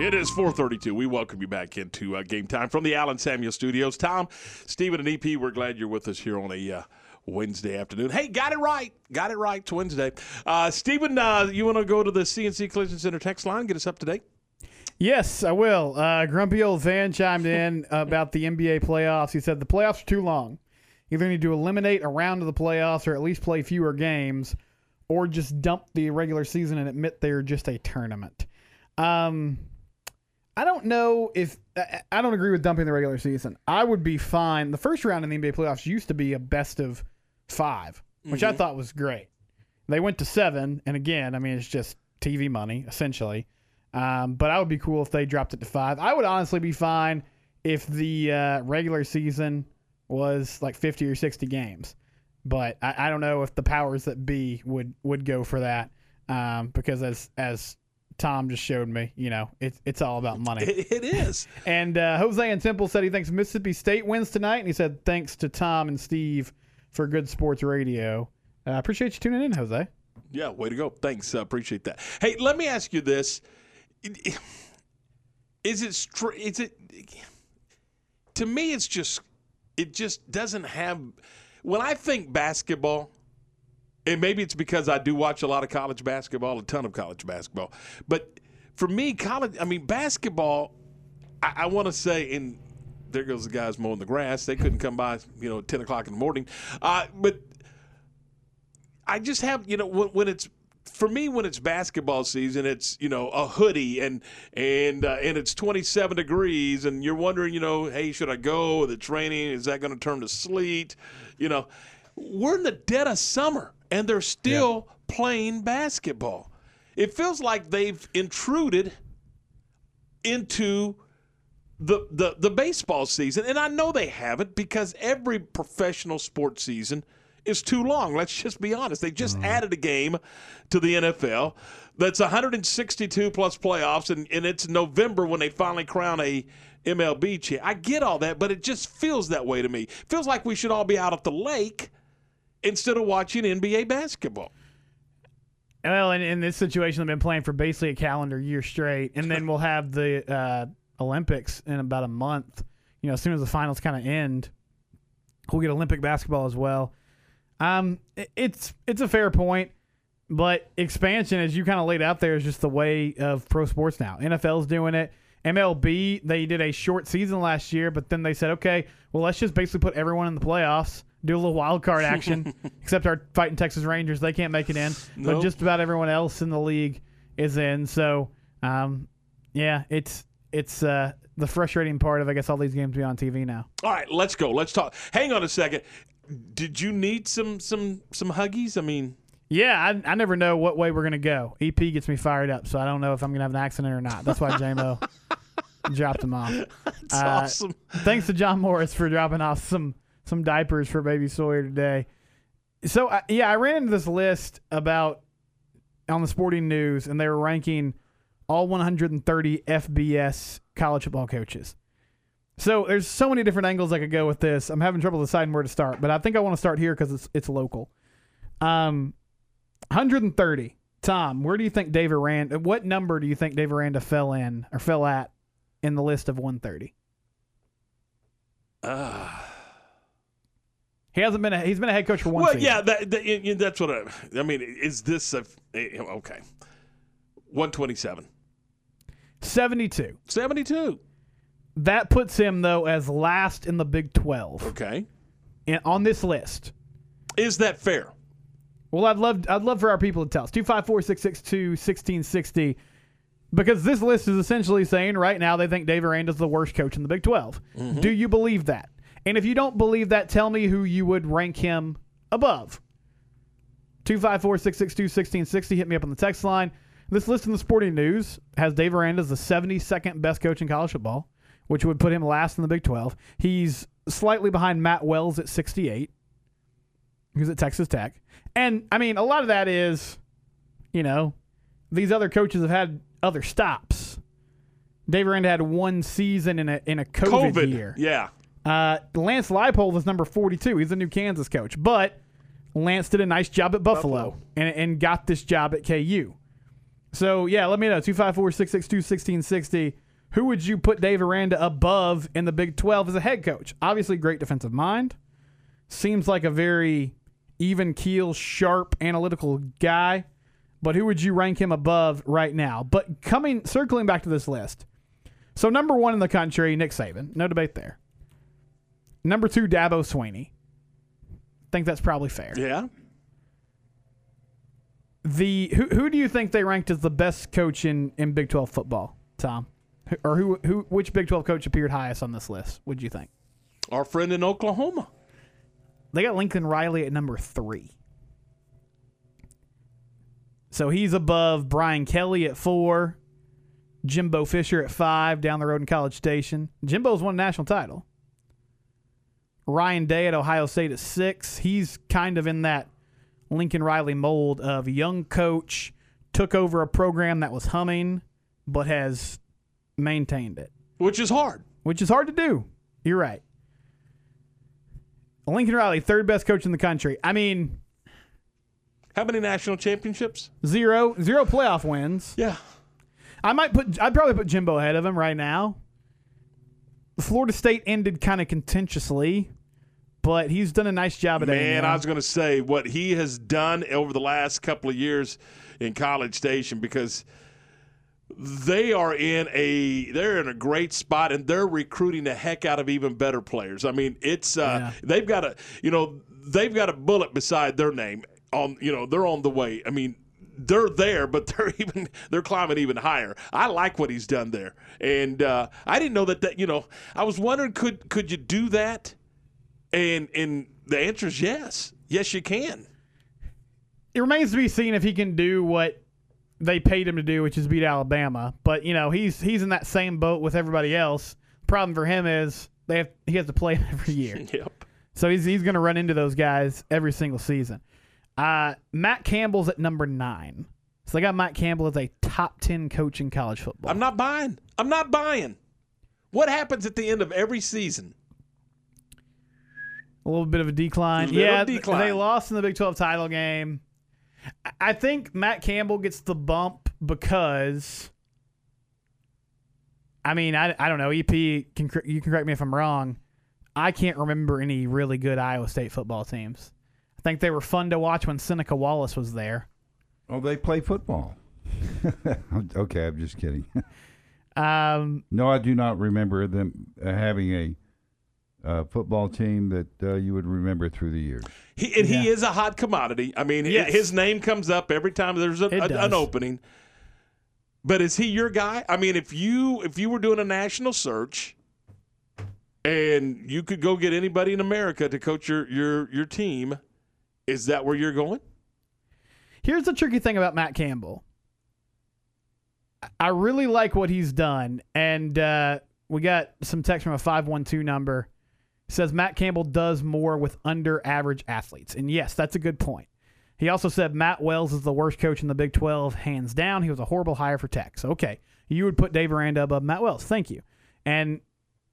It is 432. We welcome you back into uh, game time from the Allen Samuels Studios. Tom, Stephen, and EP, we're glad you're with us here on a uh, Wednesday afternoon. Hey, got it right. Got it right. It's Wednesday. Uh, Stephen, uh, you want to go to the CNC Collision Center text line? Get us up to date? Yes, I will. Uh, grumpy old Van chimed in [LAUGHS] about the NBA playoffs. He said the playoffs are too long. Either need to eliminate a round of the playoffs or at least play fewer games, or just dump the regular season and admit they're just a tournament. Um, I don't know if I- I don't agree with dumping the regular season. I would be fine. The first round in the NBA playoffs used to be a best of five, which I Mhm. thought was great. They went to seven, and again, I mean, it's just TV money essentially. Um, but I would be cool if they dropped it to five. I would honestly be fine if the uh, regular season was like fifty or sixty games. But I, I don't know if the powers that be would would go for that um, because as as Tom just showed me, you know, it's it's all about money. It, it is. [LAUGHS] And uh, Jose and Temple said he thinks Mississippi State wins tonight, and he said thanks to Tom and Steve for good sports radio. I uh, appreciate you tuning in, Jose. Yeah, way to go. Thanks. uh, appreciate that. Hey, let me ask you this. Is it str- is it to me it's just it just doesn't have when I think basketball and maybe it's because I do watch a lot of college basketball, a ton of college basketball. But for me, college I mean basketball I, I want to say, and there goes the guys mowing the grass. They couldn't come by, you know, ten o'clock in the morning. Uh, but I just have, you know, when, when it's for me when it's basketball season, it's you know a hoodie and and uh, and it's 27 degrees, and you're wondering, you know, hey, should I go? The training is that going to turn to sleet? You know, we're in the dead of summer, and they're still playing basketball. It feels like they've intruded into the, the the baseball season, and I know they haven't because every professional sports season is too long. Let's just be honest. They just mm-hmm. added a game to the NFL that's 162 plus playoffs, and, and it's November when they finally crown a MLB champ. I get all that, but it just feels that way to me. Feels like we should all be out at the lake instead of watching NBA basketball. Well, in, in this situation, they've been playing for basically a calendar year straight, and then we'll have the uh, Olympics in about a month. You know, as soon as the finals kind of end, we'll get Olympic basketball as well. Um, it- it's it's a fair point, but expansion, as you kind of laid out there, is just the way of pro sports now. NFL's doing it. MLB, they did a short season last year, but then they said, okay, well, let's just basically put everyone in the playoffs, do a little wild card action, [LAUGHS] except our fighting Texas Rangers. They can't make it in, but just about everyone else in the league is in. So, um, yeah, it's it's uh, the frustrating part of I guess all these games be on TV now. All right, let's go. Let's talk. Hang on a second. Did you need some some some huggies? I mean, Yeah, I, I never know what way we're gonna go. EP gets me fired up, so I don't know if I'm gonna have an accident or not. That's why JMO [LAUGHS] dropped him off. That's Uh, awesome. Thanks to John Morris for dropping off some some diapers for baby Sawyer today. So I yeah, I ran into this list about on the Sporting News, and they were ranking all 130 FBS college football coaches. So there's so many different angles I could go with this. I'm having trouble deciding where to start, but I think I want to start here because it's it's local. Um, 130. Tom, where do you think Dave Aranda? What number do you think Dave Aranda fell in or fell at in the list of 130? Uh, He hasn't been. A, he's been a head coach for one well, season. yeah, that, that, that's what I, I mean. Is this a eh, okay? One twenty-seven. 72. 72. That puts him though as last in the Big 12. Okay. And on this list. Is that fair? Well, I'd love I'd love for our people to tell us. 254-662-1660 because this list is essentially saying right now they think Dave Aranda's the worst coach in the Big 12. Mm-hmm. Do you believe that? And if you don't believe that, tell me who you would rank him above. 254-662-1660 hit me up on the text line. This list in the sporting news has Dave Aranda as the 72nd best coach in college football, which would put him last in the Big 12. He's slightly behind Matt Wells at 68, who's at Texas Tech. And, I mean, a lot of that is, you know, these other coaches have had other stops. Dave Aranda had one season in a in a COVID, COVID. year. Yeah. Uh, Lance Leipold is number 42. He's the new Kansas coach. But Lance did a nice job at Buffalo, And, and got this job at KU. So, yeah, let me know. 254 662 1660. Who would you put Dave Aranda above in the Big 12 as a head coach? Obviously, great defensive mind. Seems like a very even keel, sharp, analytical guy. But who would you rank him above right now? But coming, circling back to this list. So, number one in the country, Nick Saban. No debate there. Number two, Dabo Swinney. Think that's probably fair. Yeah. The who who do you think they ranked as the best coach in, in Big Twelve football, Tom? Or who who which Big Twelve coach appeared highest on this list? Would you think? Our friend in Oklahoma. They got Lincoln Riley at number three. So he's above Brian Kelly at four, Jimbo Fisher at five down the road in College Station. Jimbo's won a national title. Ryan Day at Ohio State at six. He's kind of in that Lincoln Riley mold of young coach, took over a program that was humming, but has maintained it. Which is hard. Which is hard to do. You're right. Lincoln Riley, third best coach in the country. I mean, How many national championships? zero zero playoff wins. Yeah. I might put I'd probably put Jimbo ahead of him right now. Florida State ended kind of contentiously, but he's done a nice job at Man, A&M. I was going to say what he has done over the last couple of years in College Station because they are in a they're in a great spot and they're recruiting the heck out of even better players. I mean, it's uh, they've got a you know they've got a bullet beside their name on you know they're on the way. I mean. They're there, but [LAUGHS] they're even they're climbing even higher. I like what he's done there, and uh, I didn't know that. That you know, I was wondering could could you do that and and the answer is yes. Yes, you can. it remains to be seen if he can do what they paid him to do, which is beat Alabama. But you know, he's he's in that same boat with everybody else. Problem for him is they have he has to play [LAUGHS] every year. [LAUGHS] Yep. So he's he's going to run into those guys every single season. Uh, Matt Campbell's at number nine. So they got Matt Campbell as a top ten coach in college football. I'm not buying. I'm not buying. What happens at the end of every season? A little bit of a decline. Little yeah, decline. they lost in the Big 12 title game. I- think Matt Campbell gets the bump because, I mean, I, I don't know. EP, can, you can correct me if I'm wrong. I can't remember any really good Iowa State football teams. I think they were fun to watch when Seneca Wallace was there. Oh, they play football. [LAUGHS] okay, I'm just kidding. [LAUGHS] Um, no, I do not remember them having a uh, football team that uh, you would remember through the years. He, and he is a hot commodity. I mean, Yes. his name comes up every time there's a, a- an opening. But is he your guy? I mean, if you if you were doing a national search and you could go get anybody in America to coach your your your team, is that where you're going? Here's the tricky thing about Matt Campbell. I really like what he's done, and uh, we got some text from a five one two number. Says Matt Campbell does more with under average athletes, and yes, that's a good point. He also said Matt Wells is the worst coach in the Big Twelve, hands down. He was a horrible hire for Tech. So okay, you would put Dave Aranda above Matt Wells. Thank you. And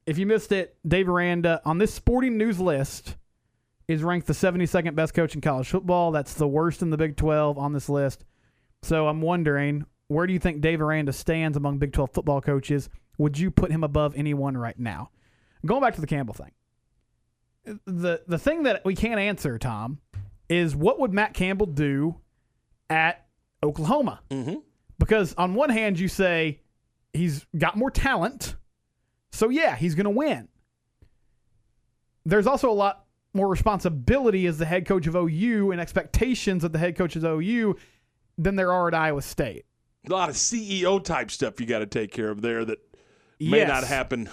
if you missed it, Dave Aranda on this sporting news list is ranked the 72nd best coach in college football. That's the worst in the Big 12 on this list. So I'm wondering, where do you think Dave Aranda stands among Big 12 football coaches? Would you put him above anyone right now? Going back to the Campbell thing. The the thing that we can't answer, Tom, is what would Matt Campbell do at Oklahoma? Mm-hmm. Because on one hand, you say he's got more talent, so yeah, he's going to win. There's also a lot more responsibility as the head coach of OU and expectations of the head coach of OU than there are at Iowa State. A lot of CEO type stuff you got to take care of there that may Yes. not happen.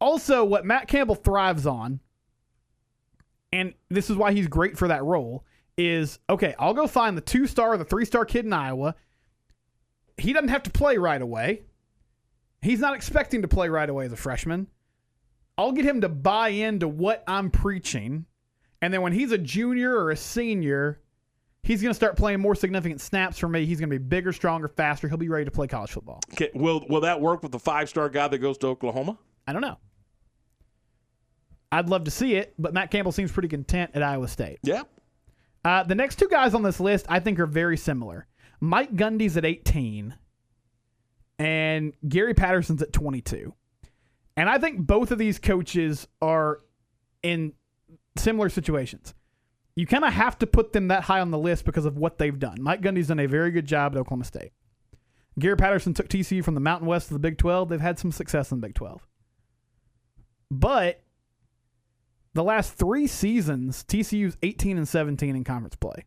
Also, what Matt Campbell thrives on, and this is why he's great for that role, is okay, I'll go find the two star or the three star kid in Iowa. He doesn't have to play right away. He's not expecting to play right away as a freshman. I'll get him to buy into what I'm preaching. And then when he's a junior or a senior, he's going to start playing more significant snaps for me. He's going to be bigger, stronger, faster. He'll be ready to play college football. Okay, will will that work with the five star guy that goes to Oklahoma? I don't know. I'd love to see it, but Matt Campbell seems pretty content at Iowa State. Yeah. Uh, the next two guys on this list I think are very similar. Mike Gundy's at 18, and Gary Patterson's at 22. And I think both of these coaches are in similar situations. You kind of have to put them that high on the list because of what they've done. Mike Gundy's done a very good job at Oklahoma State. Gary Patterson took TCU from the Mountain West to the Big 12. They've had some success in the Big 12. But the last three seasons, TCU's 18 and 17 in conference play.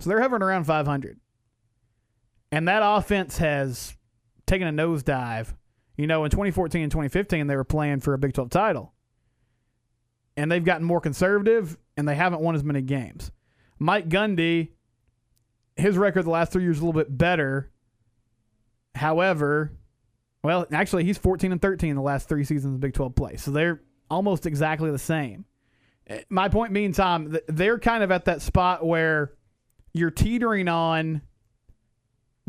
So they're hovering around 500. And that offense has taken a nosedive. You know, in 2014 and 2015, they were playing for a Big 12 title. And they've gotten more conservative, and they haven't won as many games. Mike Gundy, his record the last three years a little bit better. However, well, actually, he's 14 and 13 in the last three seasons of Big 12 play. So they're almost exactly the same. Eh, My point being, Tom, they're kind of at that spot where you're teetering on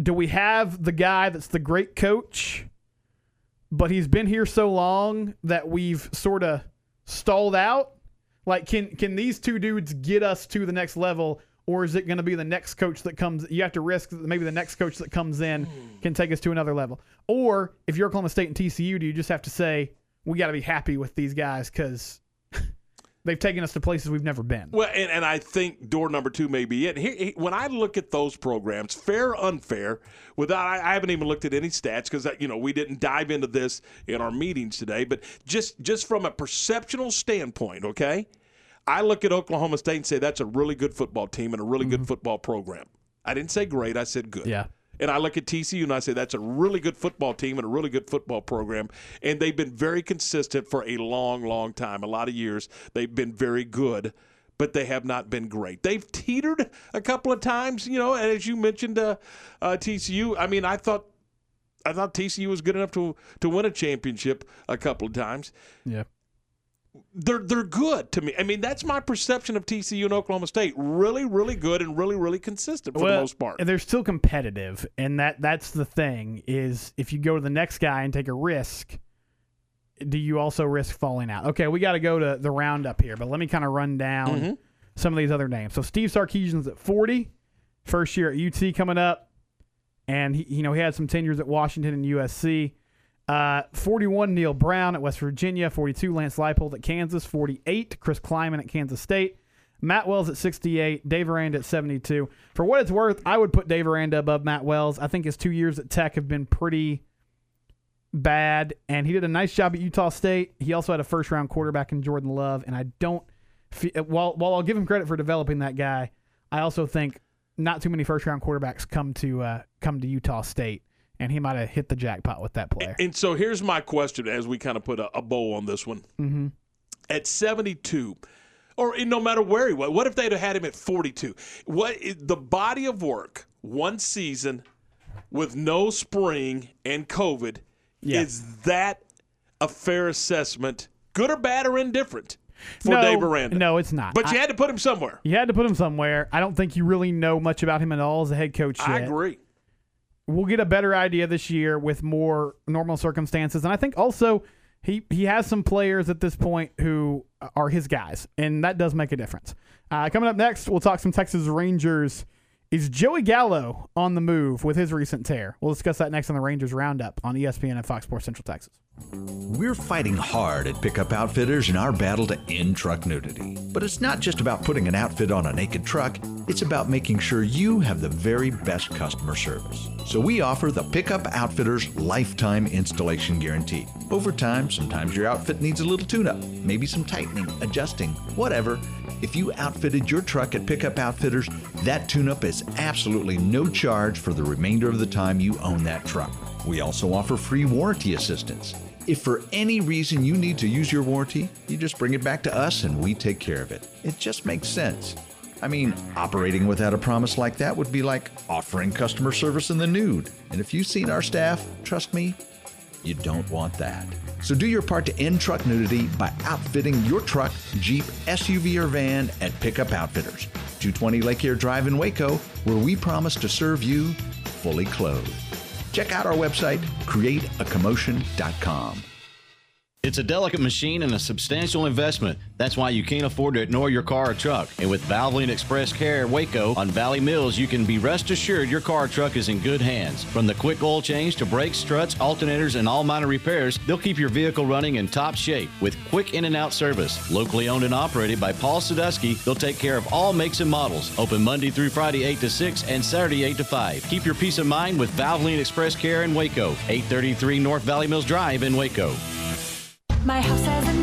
do we have the guy that's the great coach, but he's been here so long that we've sort of stalled out? Like, can can these two dudes get us to the next level, or is it going to be the next coach that comes? You have to risk that maybe the next coach that comes in can take us to another level. Or if you're Oklahoma State and TCU, do you just have to say we got to be happy with these guys because [LAUGHS] they've taken us to places we've never been? Well, and, and I think door number two may be it. Here, when I look at those programs, fair or unfair, without I, I haven't even looked at any stats because you know we didn't dive into this in our meetings today. But just just from a perceptual standpoint, okay, I look at Oklahoma State and say that's a really good football team and a really good mm-hmm. football program. I didn't say great. I said good. Yeah. And I look at TCU and I say that's a really good football team and a really good football program. And they've been very consistent for a long, long time. A lot of years. They've been very good, but they have not been great. They've teetered a couple of times, you know, and as you mentioned, uh, uh, TCU, I mean, I thought. I thought TCU was good enough to to win a championship a couple of times. Yeah. They're they're good to me. I mean, that's my perception of TCU and Oklahoma State. Really, really good and really, really consistent for the most part. And they're still competitive, and that that's the thing is if you go to the next guy and take a risk, do you also risk falling out? Okay, we got to go to the roundup here, but let me kind of run down Mhm. some of these other names. So Steve Sarkisian's at 40, first year at UT coming up, and he, you know he had some tenures at Washington and USC. Uh, 41 Neal Brown at West Virginia, 42 Lance Leipold at Kansas, 48 Chris Klieman at Kansas State. Matt Wells at 68, Dave Aranda at 72. For what it's worth, I would put Dave Aranda above Matt Wells. I think his two years at Tech have been pretty bad, and he did a nice job at Utah State. He also had a first round quarterback in Jordan Love, and I don't. fe- While while I'll give him credit for developing that guy, I also think not too many first round quarterbacks come to uh, come to Utah State, and he might have hit the jackpot with that player. And so here's my question as we kind of put a, a bow on this one. Mm-hmm. At 72, or no matter where he was, what if they'd have had him at 42? What the body of work, one season with no spring and COVID, Yeah. is that a fair assessment, good or bad or indifferent for no, Dave Aranda? No, it's not. But you I- had to put him somewhere. You had to put him somewhere. I don't think you really know much about him at all as a head coach yet. I agree. We'll get a better idea this year with more normal circumstances. And I think also he, he has some players at this point who are his guys, and that does make a difference. Uh, coming up next, we'll talk some Texas Rangers. Is Joey Gallo on the move with his recent tear? We'll discuss that next on the Rangers Roundup on ESPN and Fox Sports Central Texas. We're fighting hard at Pickup Outfitters in our battle to end truck nudity. But it's not just about putting an outfit on a naked truck, it's about making sure you have the very best customer service. So we offer the Pickup Outfitters Lifetime Installation Guarantee. Over time, sometimes your outfit needs a little tune up, maybe some tightening, adjusting, whatever. If you outfitted your truck at Pickup Outfitters, that tune up is absolutely no charge for the remainder of the time you own that truck. We also offer free warranty assistance. If for any reason you need to use your warranty, you just bring it back to us and we take care of it. It just makes sense. I mean, operating without a promise like that would be like offering customer service in the nude. And if you've seen our staff, trust me, you don't want that. So do your part to end truck nudity by outfitting your truck, Jeep, SUV, or van at Pickup Outfitters, 220 Lake Air Drive in Waco, where we promise to serve you fully clothed. Check out our website, createacommotion.com. It's a delicate machine and a substantial investment. That's why you can't afford to ignore your car or truck. And with Valvoline Express Care Waco on Valley Mills, you can be rest assured your car or truck is in good hands. From the quick oil change to brakes, struts, alternators, and all minor repairs, they'll keep your vehicle running in top shape with quick in and out service. Locally owned and operated by Paul Sadusky, they'll take care of all makes and models. Open Monday through Friday 8 to 6 and Saturday 8 to 5. Keep your peace of mind with Valvoline Express Care in Waco, 833 North Valley Mills Drive in Waco. My house has a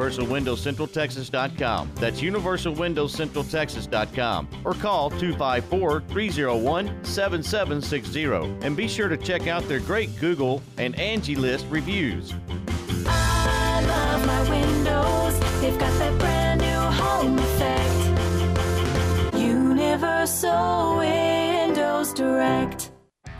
UniversalWindowsCentralTexas.com. That's UniversalWindowsCentralTexas.com. Or call 254-301-7760. And be sure to check out their great Google and Angie List reviews. I love my windows. They've got that brand new home effect. Universal Windows Direct.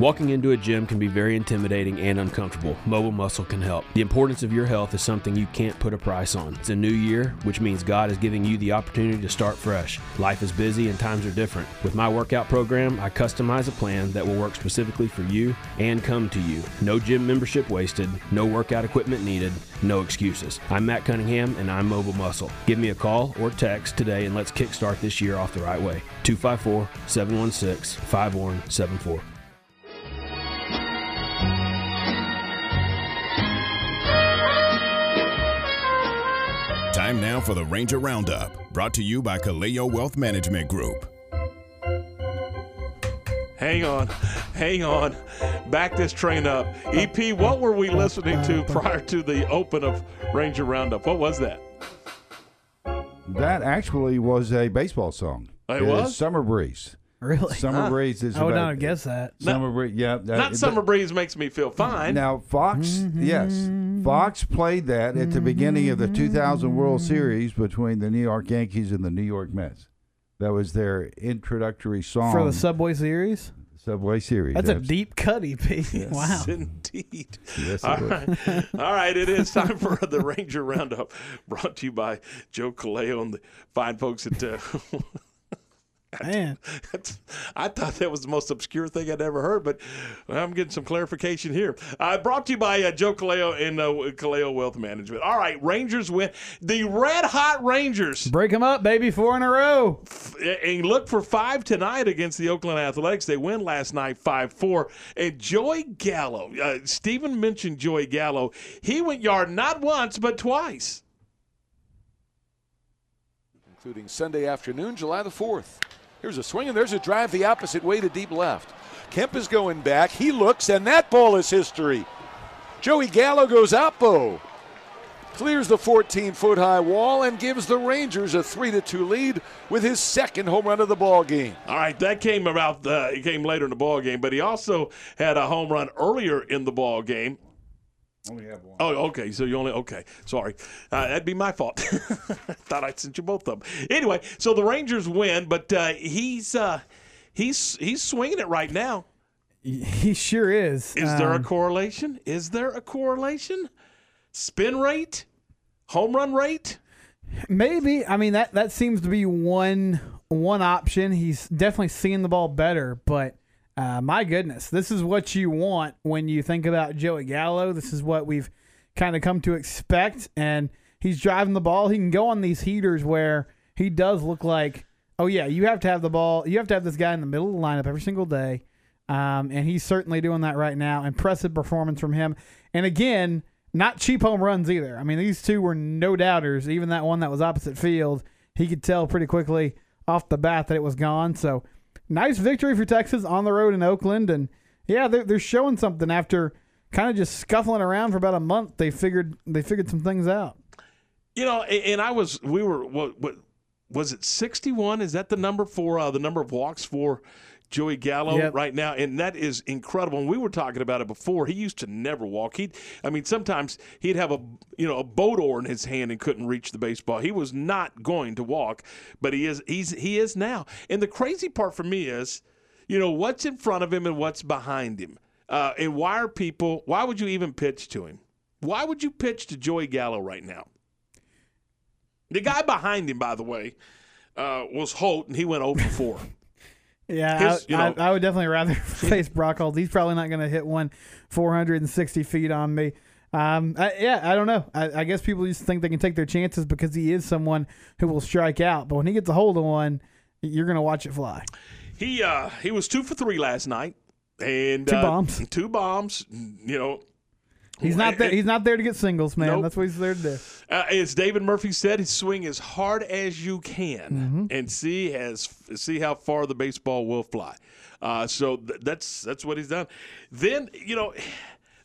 Walking into a gym can be very intimidating and uncomfortable. Mobile Muscle can help. The importance of your health is something you can't put a price on. It's a new year, which means God is giving you the opportunity to start fresh. Life is busy and times are different. With my workout program, I customize a plan that will work specifically for you and come to you. No gym membership wasted, no workout equipment needed, no excuses. I'm Matt Cunningham and I'm Mobile Muscle. Give me a call or text today and let's kickstart this year off the right way. 254 716 5174. Time now for the Ranger Roundup, brought to you by Kaleo Wealth Management Group. Hang on, hang on. Back this train up. EP, what were we listening to prior to the open of Ranger Roundup? What was that? That actually was a baseball song. It It's was? Summer Breeze. Really? Summer Huh. Breeze is I would about- not have guessed that. Summer Breeze, yeah. that- Not but- Summer Breeze makes me feel fine. Now Fox, yes, Fox played that at the beginning of the 2000 World Series between the New York Yankees and the New York Mets. That was their introductory song For the Subway Series? Subway Series. That's a deep cut, EP. [LAUGHS] Wow. Indeed. Yes, it All was. right. All right. It is time for the Ranger Roundup brought to you by Joe Kaleo and the fine folks at. Uh, [LAUGHS] Man. [LAUGHS] I thought that was the most obscure thing I'd ever heard, but I'm getting some clarification here. Uh, brought to you by uh, Joe Kaleo and uh, Kaleo Wealth Management. All right, Rangers win. The Red Hot Rangers. Break them up, baby. Four in a row. And look for five tonight against the Oakland Athletics. They win last night 5 4. And Joey Gallo, uh, Stephen mentioned Joey Gallo. He went yard not once, but twice. including Sunday afternoon, July the 4th. Here's a swing, and there's a drive the opposite way to deep left. Kemp is going back. He looks, and that ball is history. Joey Gallo goes oppo. Clears the 14 foot high wall and gives the Rangers a 3 to 2 lead with his second home run of the ball game. All right, that came about. Uh, it came later in the ball game, but he also had a home run earlier in the ball game. Only have one. Oh, okay. So you only okay. Sorry, uh, that'd be my fault. [LAUGHS] Thought I'd sent you both of them. Anyway, so the Rangers win, but uh, he's uh, he's he's swinging it right now. He sure is. Is there a Um, correlation? Is there a correlation? Spin rate, home run rate. Maybe. I mean that that seems to be one one option. He's definitely seeing the ball better, but uh, my goodness, this is what you want when you think about Joey Gallo. This is what we've kind of come to expect, and he's driving the ball. He can go on these heaters where he does look like, oh yeah, you have to have the ball. You have to have this guy in the middle of the lineup every single day, um, and he's certainly doing that right now. Impressive performance from him, and again, not cheap home runs either. I mean, these two were no doubters. Even that one that was opposite field, he could tell pretty quickly off the bat that it was gone. So, nice victory for Texas on the road in Oakland. And yeah, they're, they're showing something after kind of just scuffling around for about a month. They figured they figured some things out. You know, and, I was we were what what was it sixty one? Is that the number for uh, the number of walks for Joey Gallo Yep. right now? And that is incredible. And we were talking about it before. He used to never walk. He, I mean, sometimes he'd have a you know a boat oar in his hand and couldn't reach the baseball. He was not going to walk, but he is he's he is now. And the crazy part for me is, you know, what's in front of him and what's behind him. Uh, and why are people? Why would you even pitch to him? Why would you pitch to Joey Gallo right now? The guy behind him, by the way, uh, was Holt, and he went 0 for 4. Yeah, His- I, you know- I, I would definitely rather [LAUGHS] face Brock Holt. He's probably not going to hit one 460 feet on me. Um, I, yeah, I don't know. I, I guess people just think they can take their chances because he is someone who will strike out. But when he gets a hold of one, you're going to watch it fly. He uh, he was two for three last night, and Two uh, bombs. Two bombs. You know, He's not there. He's not there to get singles, man. Nope. That's what he's there to do. Uh, as David Murphy said, swing as hard as you can Mm-hmm. and see as see how far the baseball will fly. Uh, so th- that's that's what he's done. Then you know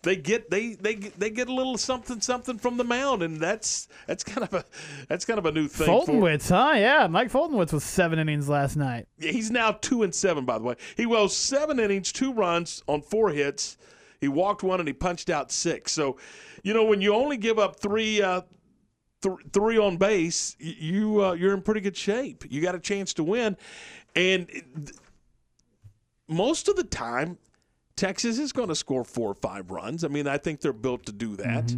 they get they they they get a little something something from the mound, and that's that's kind of a that's kind of a new thing. for- Foltynewicz, huh? Yeah, Mike Foltynewicz was seven innings last night. Yeah, He's now two and seven, by the way. He was seven innings, two runs on four hits. He walked one and he punched out six. So, you know, when you only give up three, uh, th- three on base, you uh, you're in pretty good shape. You got a chance to win, and th- most of the time, Texas is going to score four or five runs. I mean, I think they're built to do that.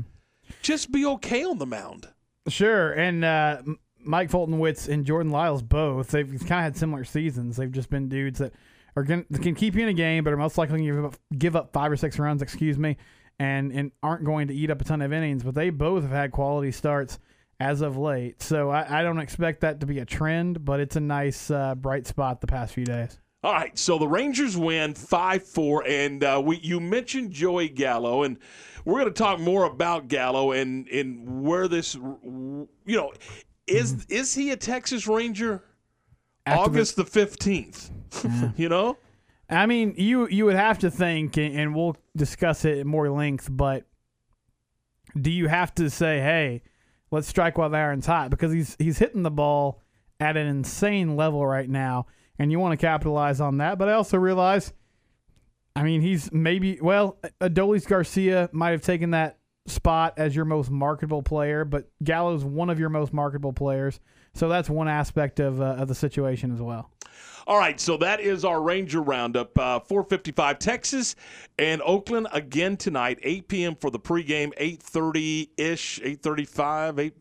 Just be okay on the mound. Sure, and uh, Mike Foltynewicz and Jordan Lyles both. They've kind of had similar seasons. They've just been dudes that are going can keep you in a game, but are most likely going to give up, five or six runs. Excuse me, and and aren't going to eat up a ton of innings. But they both have had quality starts as of late. So I, I don't expect that to be a trend, but it's a nice uh, bright spot the past few days. All right, so the Rangers win five four, and uh, we you mentioned Joey Gallo, and we're going to talk more about Gallo and and where this, you know, is is he a Texas Ranger? August the fifteenth, [LAUGHS] you know. I mean, you you would have to think, and and we'll discuss it at more length. But do you have to say, "Hey, let's strike while the iron's hot"? Because he's he's hitting the ball at an insane level right now, and you want to capitalize on that. But I also realize, I mean, he's maybe well, Adolis Garcia might have taken that spot as your most marketable player, but Gallo's one of your most marketable players. So that's one aspect of uh, of the situation as well. All right, so that is our Ranger Roundup. Uh, 455 Texas and Oakland again tonight, 8 p.m. for the pregame, 8.30-ish, 8.35,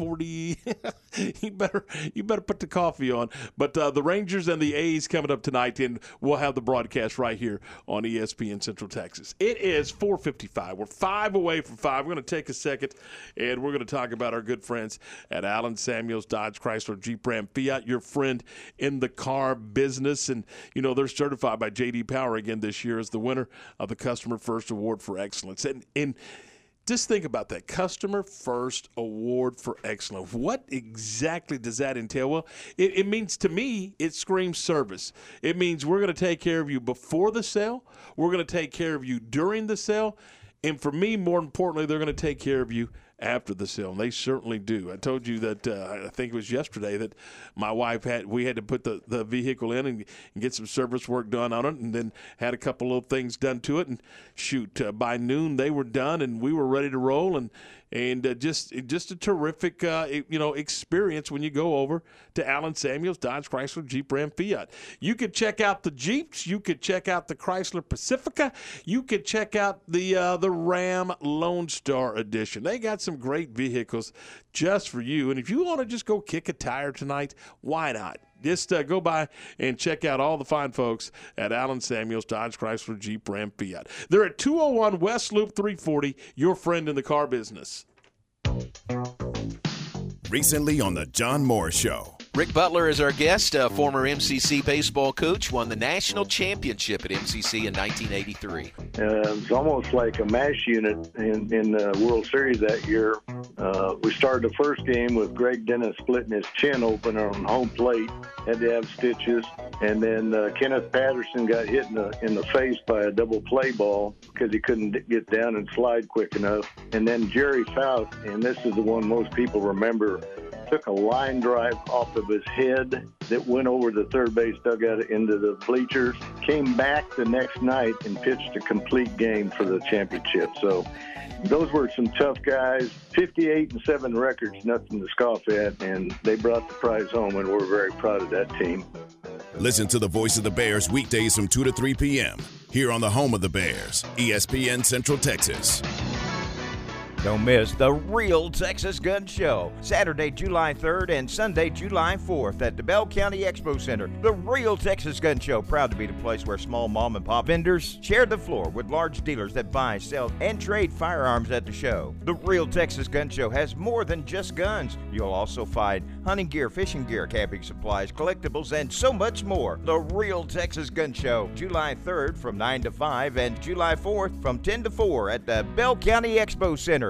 8.40. [LAUGHS] you better you better put the coffee on. But uh, the Rangers and the A's coming up tonight, and we'll have the broadcast right here on ESPN Central Texas. It is 455. We're five away from five. We're going to take a second, and we're going to talk about our good friends at Allen Samuels Dodge Chrysler Jeep Ram Fiat, your friend in the car business. And, you know, they're certified by J.D. Power again this year as the winner of the Customer First Award for Excellence. And, and just think about that customer first award for excellence. What exactly does that entail? Well, it, it means to me, it screams service. It means we're going to take care of you before the sale, we're going to take care of you during the sale, and for me, more importantly, they're going to take care of you after the sale. And they certainly do. I told you that uh, I think it was yesterday that my wife had we had to put the, the vehicle in and, and get some service work done on it, and then had a couple little things done to it. And shoot, uh, by noon they were done, and we were ready to roll. And and uh, just just a terrific uh, you know experience when you go over to Allen Samuels Dodge Chrysler Jeep Ram Fiat. You could check out the Jeeps, you could check out the Chrysler Pacifica, you could check out the uh, the Ram Lone Star Edition. They got some great vehicles just for you. And if you want to just go kick a tire tonight, why not? Just uh, go by and check out all the fine folks at Allen Samuels Dodge Chrysler Jeep Ram Fiat. They're at 201 West Loop 340, your friend in the car business. Recently on The John Morris Show. Rick Butler is our guest, a former MCC baseball coach, won the national championship at MCC in 1983. Uh, it's almost like a mash unit in, in the World Series that year. Uh, we started the first game with Greg Dennis splitting his chin open on home plate, had to have stitches, and then uh, Kenneth Patterson got hit in the in the face by a double play ball because he couldn't get down and slide quick enough. And then Jerry Faust, and this is the one most people remember, took a line drive off of his head that went over the third base dugout into the bleachers, came back the next night and pitched a complete game for the championship. So those were some tough guys. 58 and 7 records, nothing to scoff at, and they brought the prize home, and we're very proud of that team. Listen to the voice of the Bears weekdays from 2 to 3 p.m. here on the home of the Bears, ESPN Central Texas. Don't miss the Real Texas Gun Show, Saturday, July 3rd and Sunday, July 4th at the Bell County Expo Center. The Real Texas Gun Show, proud to be the place where small mom and pop vendors share the floor with large dealers that buy, sell, and trade firearms at the show. The Real Texas Gun Show has more than just guns. You'll also find hunting gear, fishing gear, camping supplies, collectibles, and so much more. The Real Texas Gun Show, July 3rd from 9 to 5 and July 4th from 10 to 4 at the Bell County Expo Center.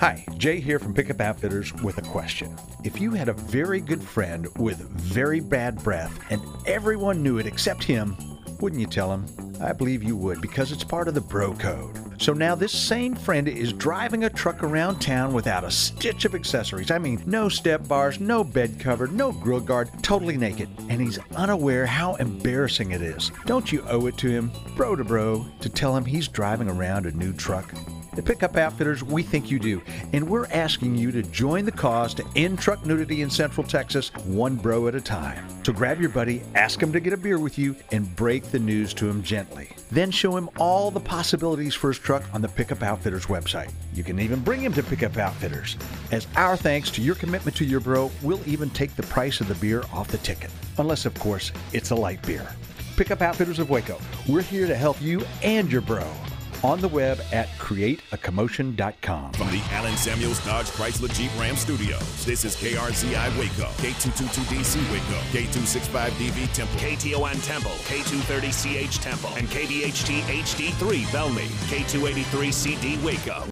Hi, Jay here from Pickup Outfitters with a question. If you had a very good friend with very bad breath and everyone knew it except him, wouldn't you tell him? I believe you would because it's part of the bro code. So now this same friend is driving a truck around town without a stitch of accessories. I mean, no step bars, no bed cover, no grill guard, totally naked. And he's unaware how embarrassing it is. Don't you owe it to him, bro to bro, to tell him he's driving around a new truck? At Pickup Outfitters, we think you do, and we're asking you to join the cause to end truck nudity in Central Texas, one bro at a time. So grab your buddy, ask him to get a beer with you, and break the news to him gently. Then show him all the possibilities for his truck on the Pickup Outfitters website. You can even bring him to Pickup Outfitters. As our thanks to your commitment to your bro, we'll even take the price of the beer off the ticket. Unless, of course, it's a light beer. Pickup Outfitters of Waco. We're here to help you and your bro on the web at createacommotion.com. From the Allen Samuels Dodge Chrysler Jeep Ram Studios, this is KRZI Waco, K222DC Waco, K265DV Temple, KTON Temple, K230CH Temple, and KDHT HD3 Bellmead, K283CD Waco.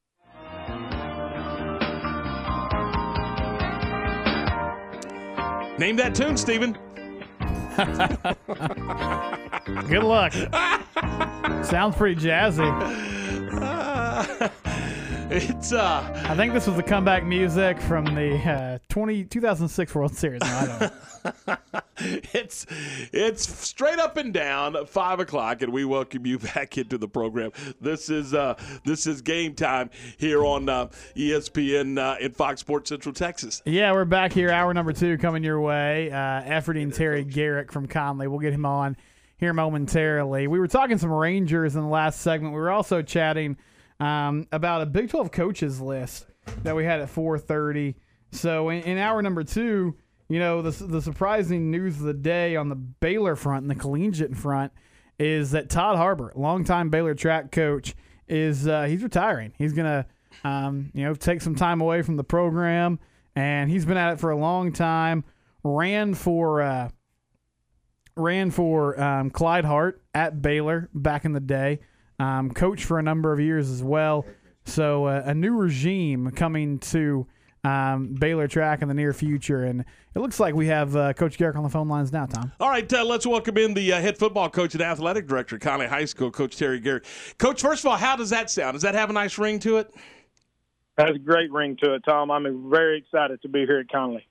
Name that tune, Stephen. Good luck. Sounds pretty jazzy. [LAUGHS] it's uh I think this was the comeback music from the uh, 20, 2006 World Series. No, I don't know. [LAUGHS] it's it's straight up and down five o'clock, and we welcome you [LAUGHS] back into the program. This is uh, this is game time here on uh, ESPN uh, in Fox Sports Central Texas. Yeah, we're back here. Hour number two coming your way. Uh, efforting Terry Garrick from Connally. We'll get him on here momentarily. We were talking some Rangers in the last segment. We were also chatting um, about a Big 12 coaches list that we had at 4:30. So in, in hour number two, you know, the the surprising news of the day on the Baylor front and the collegiate front is that Todd Harbour, longtime Baylor track coach, is uh, he's retiring. He's gonna um, you know, take some time away from the program, and he's been at it for a long time. Ran for uh, ran for um, Clyde Hart at Baylor back in the day. Um, coached for a number of years as well. So uh, a new regime coming to um, Baylor track in the near future, and it looks like we have uh, Coach Garrick on the phone lines now. Tom. All right, uh, let's welcome in the uh, head football coach and athletic director, Connally High School, Coach Terry Garrick. Coach, first of all, how does that sound? Does that have a nice ring to it? Has a great ring to it, Tom. I'm very excited to be here at Connally.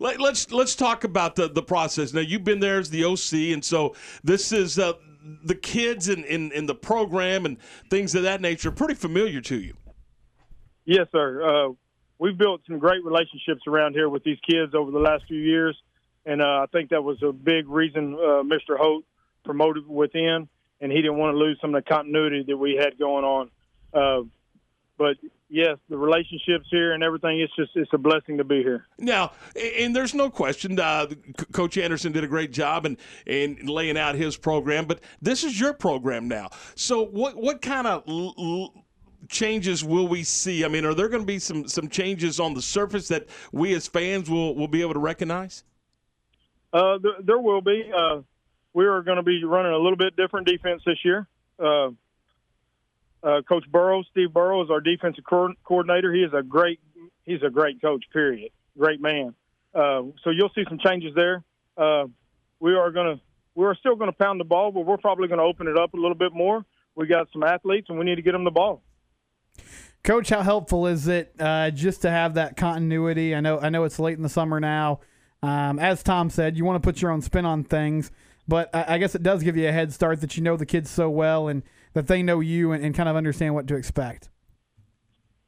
Let, let's let's talk about the the process. Now you've been there as the OC, and so this is uh, the kids in, in in the program and things of that nature. Are pretty familiar to you. Yes, sir. Uh, we've built some great relationships around here with these kids over the last few years, and uh, I think that was a big reason uh, Mr. Holt promoted within, and he didn't want to lose some of the continuity that we had going on. Uh, but yes, the relationships here and everything, it's just it's a blessing to be here. Now, and there's no question, uh, Coach Anderson did a great job in, in laying out his program, but this is your program now. So, what what kind of l- l- changes will we see? I mean, are there going to be some some changes on the surface that we as fans will will be able to recognize? Uh, there, there will be. Uh, we are going to be running a little bit different defense this year. Uh, coach Burrows, Steve Burrows, our defensive co- coordinator. He is a great. He's a great coach. Period. Great man. Uh, so you'll see some changes there. Uh, we are going to. We are still going to pound the ball, but we're probably going to open it up a little bit more. We got some athletes, and we need to get them the ball. Coach, how helpful is it uh, just to have that continuity? I know, I know it's late in the summer now. Um, as Tom said, you want to put your own spin on things, but I, I guess it does give you a head start that you know the kids so well and that they know you and, and kind of understand what to expect.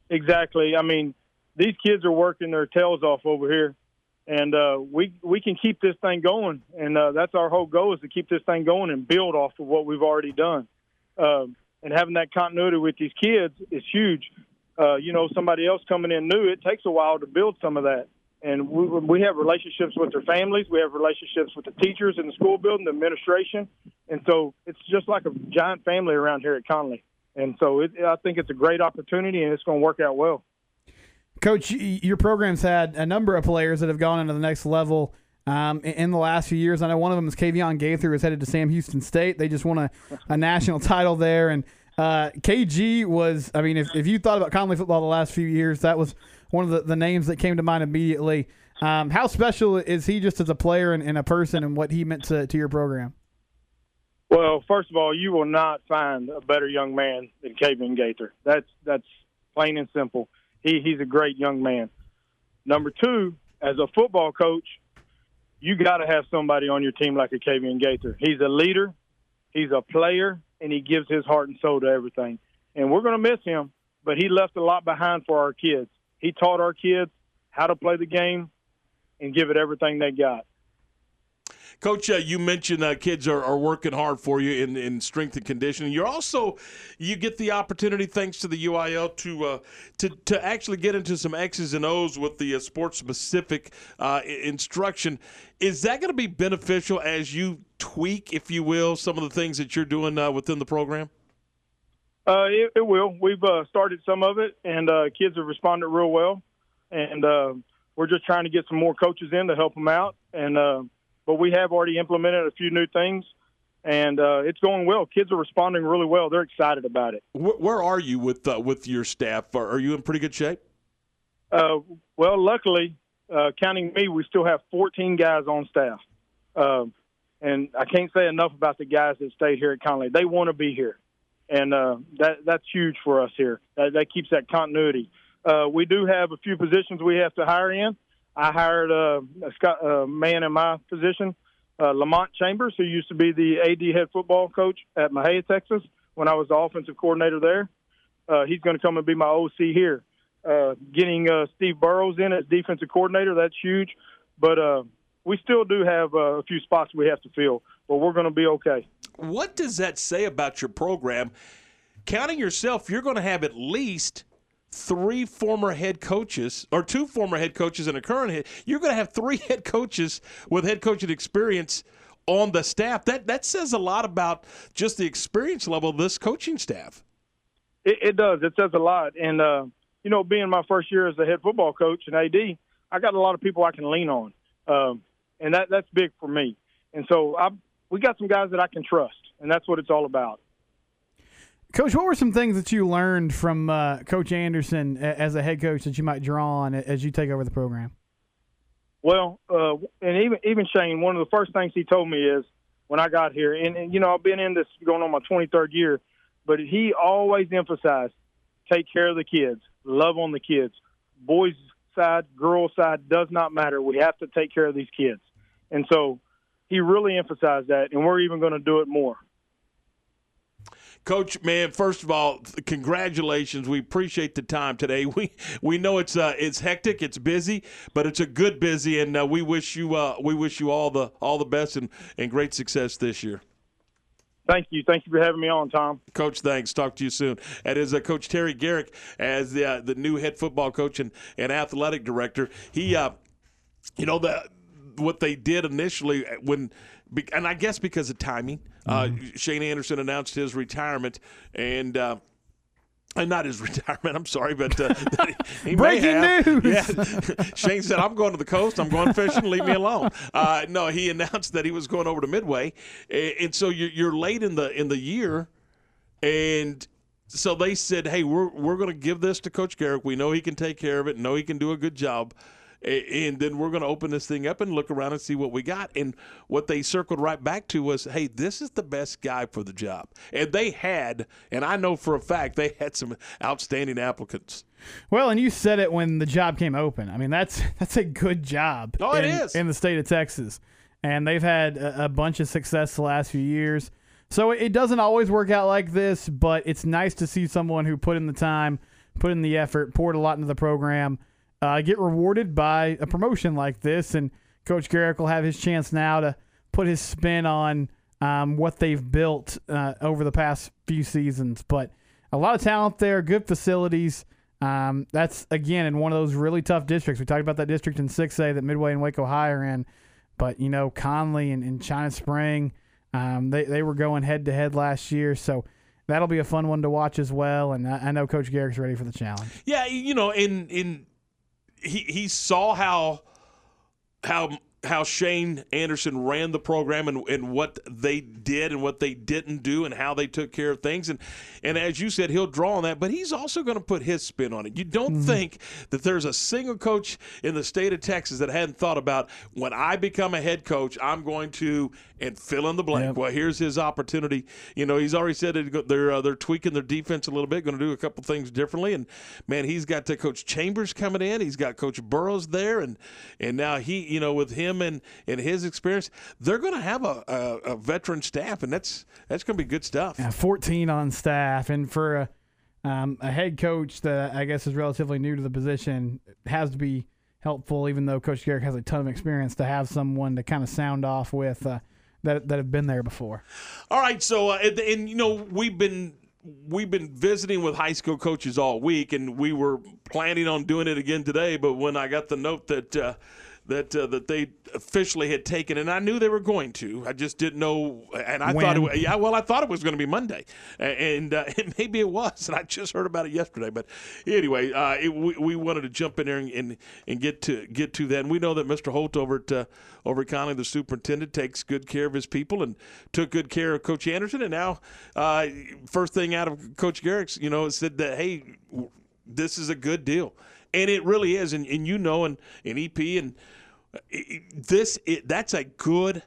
Exactly. I mean, these kids are working their tails off over here, and uh, we we can keep this thing going, and uh, that's our whole goal is to keep this thing going and build off of what we've already done. Um, and having that continuity with these kids is huge. Uh, you know, somebody else coming in new, it takes a while to build some of that. And we, we have relationships with their families. We have relationships with the teachers in the school building, the administration. And so it's just like a giant family around here at Connally. And so it, I think it's a great opportunity and it's going to work out well. Coach, your program's had a number of players that have gone into the next level um, in- the last few years. I know one of them is Kavion Gaither, who's headed to Sam Houston State. They just won a, a national title there. And uh, KG was, I mean, if, if you thought about Connally football the last few years, that was one of the, the names that came to mind immediately. Um, how special is he just as a player and, and a person and what he meant to, to your program? Well, first of all, you will not find a better young man than Kavion Gaither. That's that's plain and simple. He he's a great young man. Number two, as a football coach, you got to have somebody on your team like a Kavion Gaither. He's a leader, he's a player, and he gives his heart and soul to everything. And we're going to miss him, but he left a lot behind for our kids. He taught our kids how to play the game and give it everything they got. Coach, uh, you mentioned uh, kids are, are working hard for you in, in strength and conditioning. You're also you get the opportunity, thanks to the UIL, to uh, to to actually get into some X's and O's with the uh, sports specific uh, instruction. Is that going to be beneficial as you tweak, if you will, some of the things that you're doing uh, within the program? Uh, it, it will. We've uh, started some of it, and uh, kids have responded real well. And uh, we're just trying to get some more coaches in to help them out. And uh, but we have already implemented a few new things, and uh, it's going well. Kids are responding really well. They're excited about it. Where, where are you with uh, with your staff? Are, are you in pretty good shape? Uh, well, luckily, uh, counting me, we still have 14 guys on staff. Uh, and I can't say enough about the guys that stayed here at Connally. They want to be here. And uh, that that's huge for us here. That, that keeps that continuity. Uh, we do have a few positions we have to hire in. I hired uh, a, Scott, a man in my position, uh, Lamont Chambers, who used to be the AD head football coach at Mexia, Texas, when I was the offensive coordinator there. Uh, he's going to come and be my OC here. Uh, getting Steve Burrows in as defensive coordinator, that's huge. But we still do have a few spots we have to fill, but we're going to be okay. What does that say about your program? Counting yourself, you're going to have at least three former head coaches or two former head coaches and a current head. You're going to have three [LAUGHS] head coaches with head coaching experience on the staff. That that says a lot about just the experience level of this coaching staff. It, it does. It says a lot. And, uh, you know, being my first year as a head football coach and AD, I got a lot of people I can lean on, um, and that that's big for me. And so I we got some guys that I can trust, and that's what it's all about. Coach, what were some things that you learned from uh, Coach Anderson as a head coach that you might draw on as you take over the program? Well, uh, and even even Shane, one of the first things he told me is when I got here, and, and you know I've been in this going on my 23rd year, but he always emphasized take care of the kids, love on the kids. Boys side, girls side does not matter. We have to take care of these kids, and so he really emphasized that, and we're even going to do it more. Coach, man, first of all, congratulations. We appreciate the time today. [LAUGHS] We we know it's uh, it's hectic, it's busy, but it's a good busy, and uh, we wish you uh, we wish you all the all the best and, and great success this year. Thank you, thank you for having me on, Tom. Coach, thanks. Talk to you soon. That is uh, Coach Terry Garrick as the uh, the new head football coach and, and athletic director. He, uh, you know, the what they did initially when, and I guess because of timing, uh, Shane Anderson announced his retirement and. Uh, and not his [LAUGHS] retirement. I'm sorry, but uh, [LAUGHS] he Breaking news! Yeah. [LAUGHS] Shane said, "I'm going to the coast. I'm going fishing. Leave me alone." Uh, no, he announced that he was going over to Midway, and, so you're, you're late in the in the year, and so they said, "Hey, we're we're going to give this to Coach Garrick. We know he can take care of it. Know he can do a good job." And then we're going to open this thing up and look around and see what we got. And what they circled right back to was, hey, this is the best guy for the job. And they had, and I know for a fact, they had some outstanding applicants. Well, and you said it when the job came open. I mean, that's [LAUGHS] that's a good job. Oh, it in, is. in the state of Texas, and they've had a, a bunch of success the last few years. So it doesn't always work out like this, but it's nice to see someone who put in the time, put in the effort, poured a lot into the program, uh, get rewarded by a promotion like this. And Coach Garrick will have his chance now to put his spin on um, what they've built uh, over the past few seasons. But a lot of talent there, good facilities. Um, that's again in one of those really tough districts. We talked about that district in 6A that Midway and Waco High are in, but you know Connally and, and China Spring, um, they they were going head to head last year, so that'll be a fun one to watch as well. And I, I know Coach Garrick's ready for the challenge. Yeah, you know, in in he he saw how how how Shane Anderson ran the program and, and what they did and what they didn't do and how they took care of things and and as you said he'll draw on that but he's also going to put his spin on it. You don't think that there's a single coach in the state of Texas that hadn't thought about when I become a head coach I'm going to and fill in the blank. Well, here's his opportunity. You know, he's already said they're uh, they're tweaking their defense a little bit, going to do a couple things differently. And man, he's got uh, Coach Chambers coming in. He's got Coach Burrows there, and and now he, you know, with him and and his experience, they're going to have a, a, a veteran staff, and that's that's going to be good stuff. Yeah, 14 on staff, and for a, um, a head coach that I guess is relatively new to the position, it has to be helpful. Even though Coach Garrick has a ton of experience, to have someone to kind of sound off with uh, that that have been there before. All right, so uh, and, and you know we've been we've been visiting with high school coaches all week, and we were planning on doing it again today. But when I got the note that uh, that uh, that they officially had taken, and I knew they were going to, I just didn't know. And I thought, it, yeah, well, I thought it was going to be Monday, and, uh, [LAUGHS] and maybe it was, and I just heard about it yesterday. But anyway, uh, it, we, we wanted to jump in there and, and and get to get to that. And we know that Mr. Holt over at uh, over at Connally, the superintendent, takes good care of his people and took good care of Coach Anderson. And now, uh, first thing out of Coach Garrick's, you know, said that hey, this is a good deal, and it really is. And, and you know, and, and EP and it- it- this it, that's a good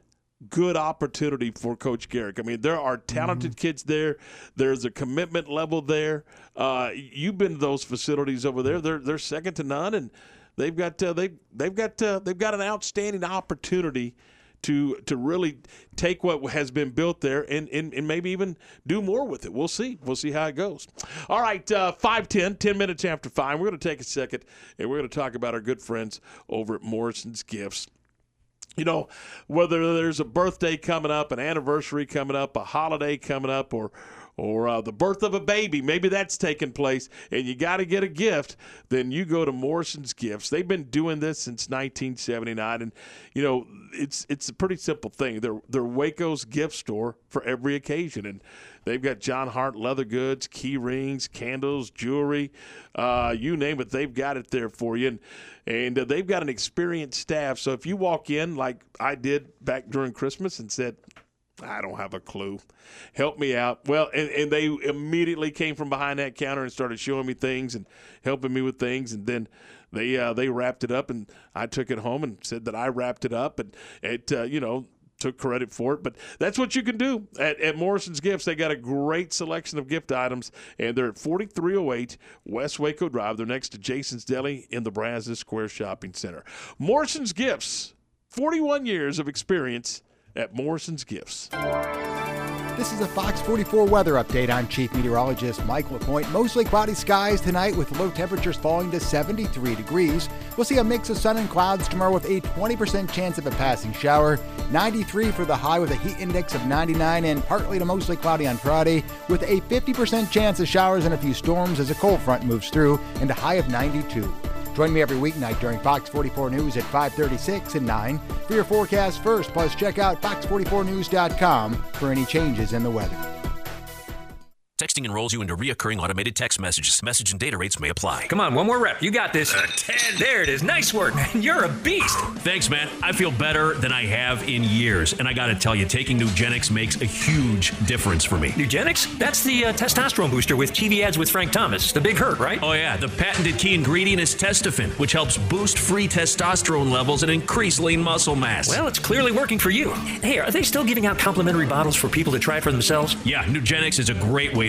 good opportunity for coach garrick. I mean there are talented kids there. There's a commitment level there. Uh, you've been to those facilities over there. They're they're second to none and they've got uh, they they've got uh, they've got an outstanding opportunity to to really take what has been built there and, and, and maybe even do more with it. We'll see. We'll see how it goes. All right, uh, 510, 10 minutes after 5. We're going to take a second and we're going to talk about our good friends over at Morrison's Gifts you know, whether there's a birthday coming up, an anniversary coming up, a holiday coming up, or or uh, the birth of a baby, maybe that's taking place, and you got to get a gift, then you go to Morrison's Gifts. They've been doing this since 1979, and you know it's it's a pretty simple thing. They're they're Waco's gift store for every occasion, and they've got Jon Hart leather goods, key rings, candles, jewelry, uh, you name it. They've got it there for you, and and uh, they've got an experienced staff. So if you walk in like I did back during Christmas and said. I don't have a clue. Help me out. Well, and, and they immediately came from behind that counter and started showing me things and helping me with things. And then they uh, they wrapped it up, and I took it home and said that I wrapped it up, and it uh, you know took credit for it. But that's what you can do at, at Morrison's Gifts. They got a great selection of gift items, and they're at 4308 West Waco Drive. They're next to Jason's Deli in the Brazos Square Shopping Center. Morrison's Gifts, 41 years of experience at Morrison's Gifts. This is a Fox 44 weather update. I'm Chief Meteorologist Mike LaPointe. Mostly cloudy skies tonight with low temperatures falling to 73 degrees. We'll see a mix of sun and clouds tomorrow with a 20% chance of a passing shower. 93 for the high with a heat index of 99 and partly to mostly cloudy on Friday with a 50% chance of showers and a few storms as a cold front moves through and a high of 92. Join me every weeknight during Fox 44 News at 536 and 9 for your forecast first. Plus, check out fox44news.com for any changes in the weather. Texting enrolls you into reoccurring automated text messages. Message and data rates may apply. Come on, one more rep. You got this. 10. There it is. Nice work, man. [LAUGHS] You're a beast. Thanks, man. I feel better than I have in years. And I got to tell you, taking Nugenix makes a huge difference for me. Nugenix? That's the uh, testosterone booster with TV ads with Frank Thomas. The big hurt, right? Oh, yeah. The patented key ingredient is Testofen, which helps boost free testosterone levels and increase lean muscle mass. Well, it's clearly working for you. Hey, are they still giving out complimentary bottles for people to try for themselves? Yeah, Nugenix is a great way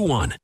321.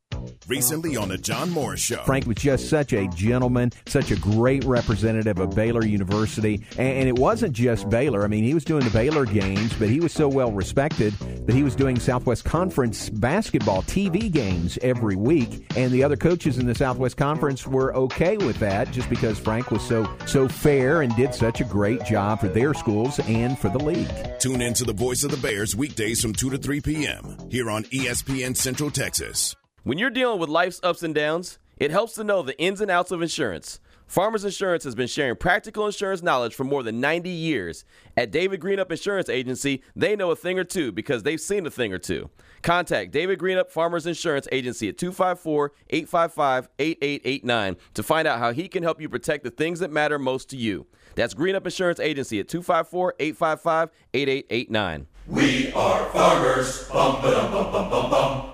Recently on the John Morris Show. Frank was just such a gentleman, such a great representative of Baylor University. And it wasn't just Baylor. I mean, he was doing the Baylor games, but he was so well respected that he was doing Southwest Conference basketball TV games every week. And the other coaches in the Southwest Conference were okay with that just because Frank was so so fair and did such a great job for their schools and for the league. Tune in to the Voice of the Bears weekdays from 2 to 3 p.m. here on ESPN Central Texas. When you're dealing with life's ups and downs, it helps to know the ins and outs of insurance. Farmers Insurance has been sharing practical insurance knowledge for more than 90 years. At David Greenup Insurance Agency, they know a thing or two because they've seen a thing or two. Contact David Greenup Farmers Insurance Agency at 254 855 8889 to find out how he can help you protect the things that matter most to you. That's Greenup Insurance Agency at 254 855 8889. We are farmers. Bum, bum, bum, bum, bum.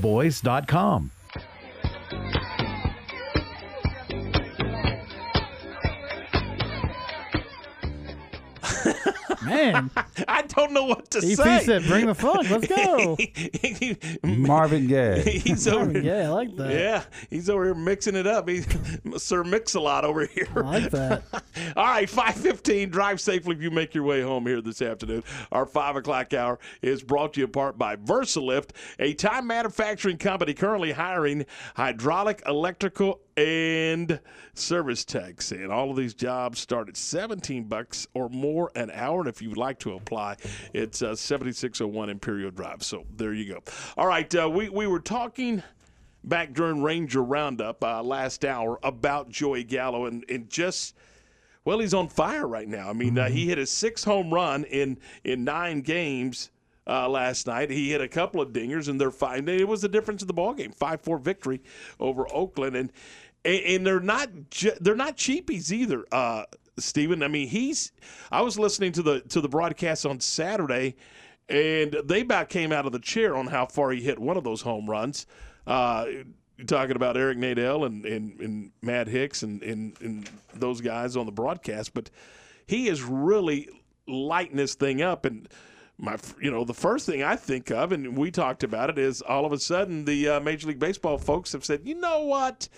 pioneerboys.com. Man, [LAUGHS] I don't know what to EP say. said, "Bring the funk. Let's go." [LAUGHS] Marvin Gaye. He's over. Marvin Gaye, I like that. Yeah, he's over here mixing it up. He's [LAUGHS] Sir Mix a lot over here. I like that. All right, five fifteen. Drive safely if you make your way home here this afternoon. Our five o'clock hour is brought to you apart by VersaLift, a time manufacturing company currently hiring hydraulic, electrical, and service techs. And all of these jobs start at 17 bucks or more an hour. And if you would like to apply, it's uh, 7601 Imperial Drive. So there you go. All right, uh, we, we were talking back during Ranger Roundup uh, last hour about Joey Gallo and, and just. Well, he's on fire right now. I mean, uh, he hit a six home run in in nine games uh, last night. He hit a couple of dingers, and they're fine. It was the difference in the ball game. Five four victory over Oakland, and and they're not they're not cheapies either. Uh, Stephen, I mean, he's. I was listening to the to the broadcast on Saturday, and they about came out of the chair on how far he hit one of those home runs. Uh, talking about Eric Nadel and, and, and Matt Hicks and, and, and those guys on the broadcast, but he is really lighting this thing up. And my, you know, the first thing I think of, and we talked about it, is all of a sudden the uh, Major League Baseball folks have said, you know what,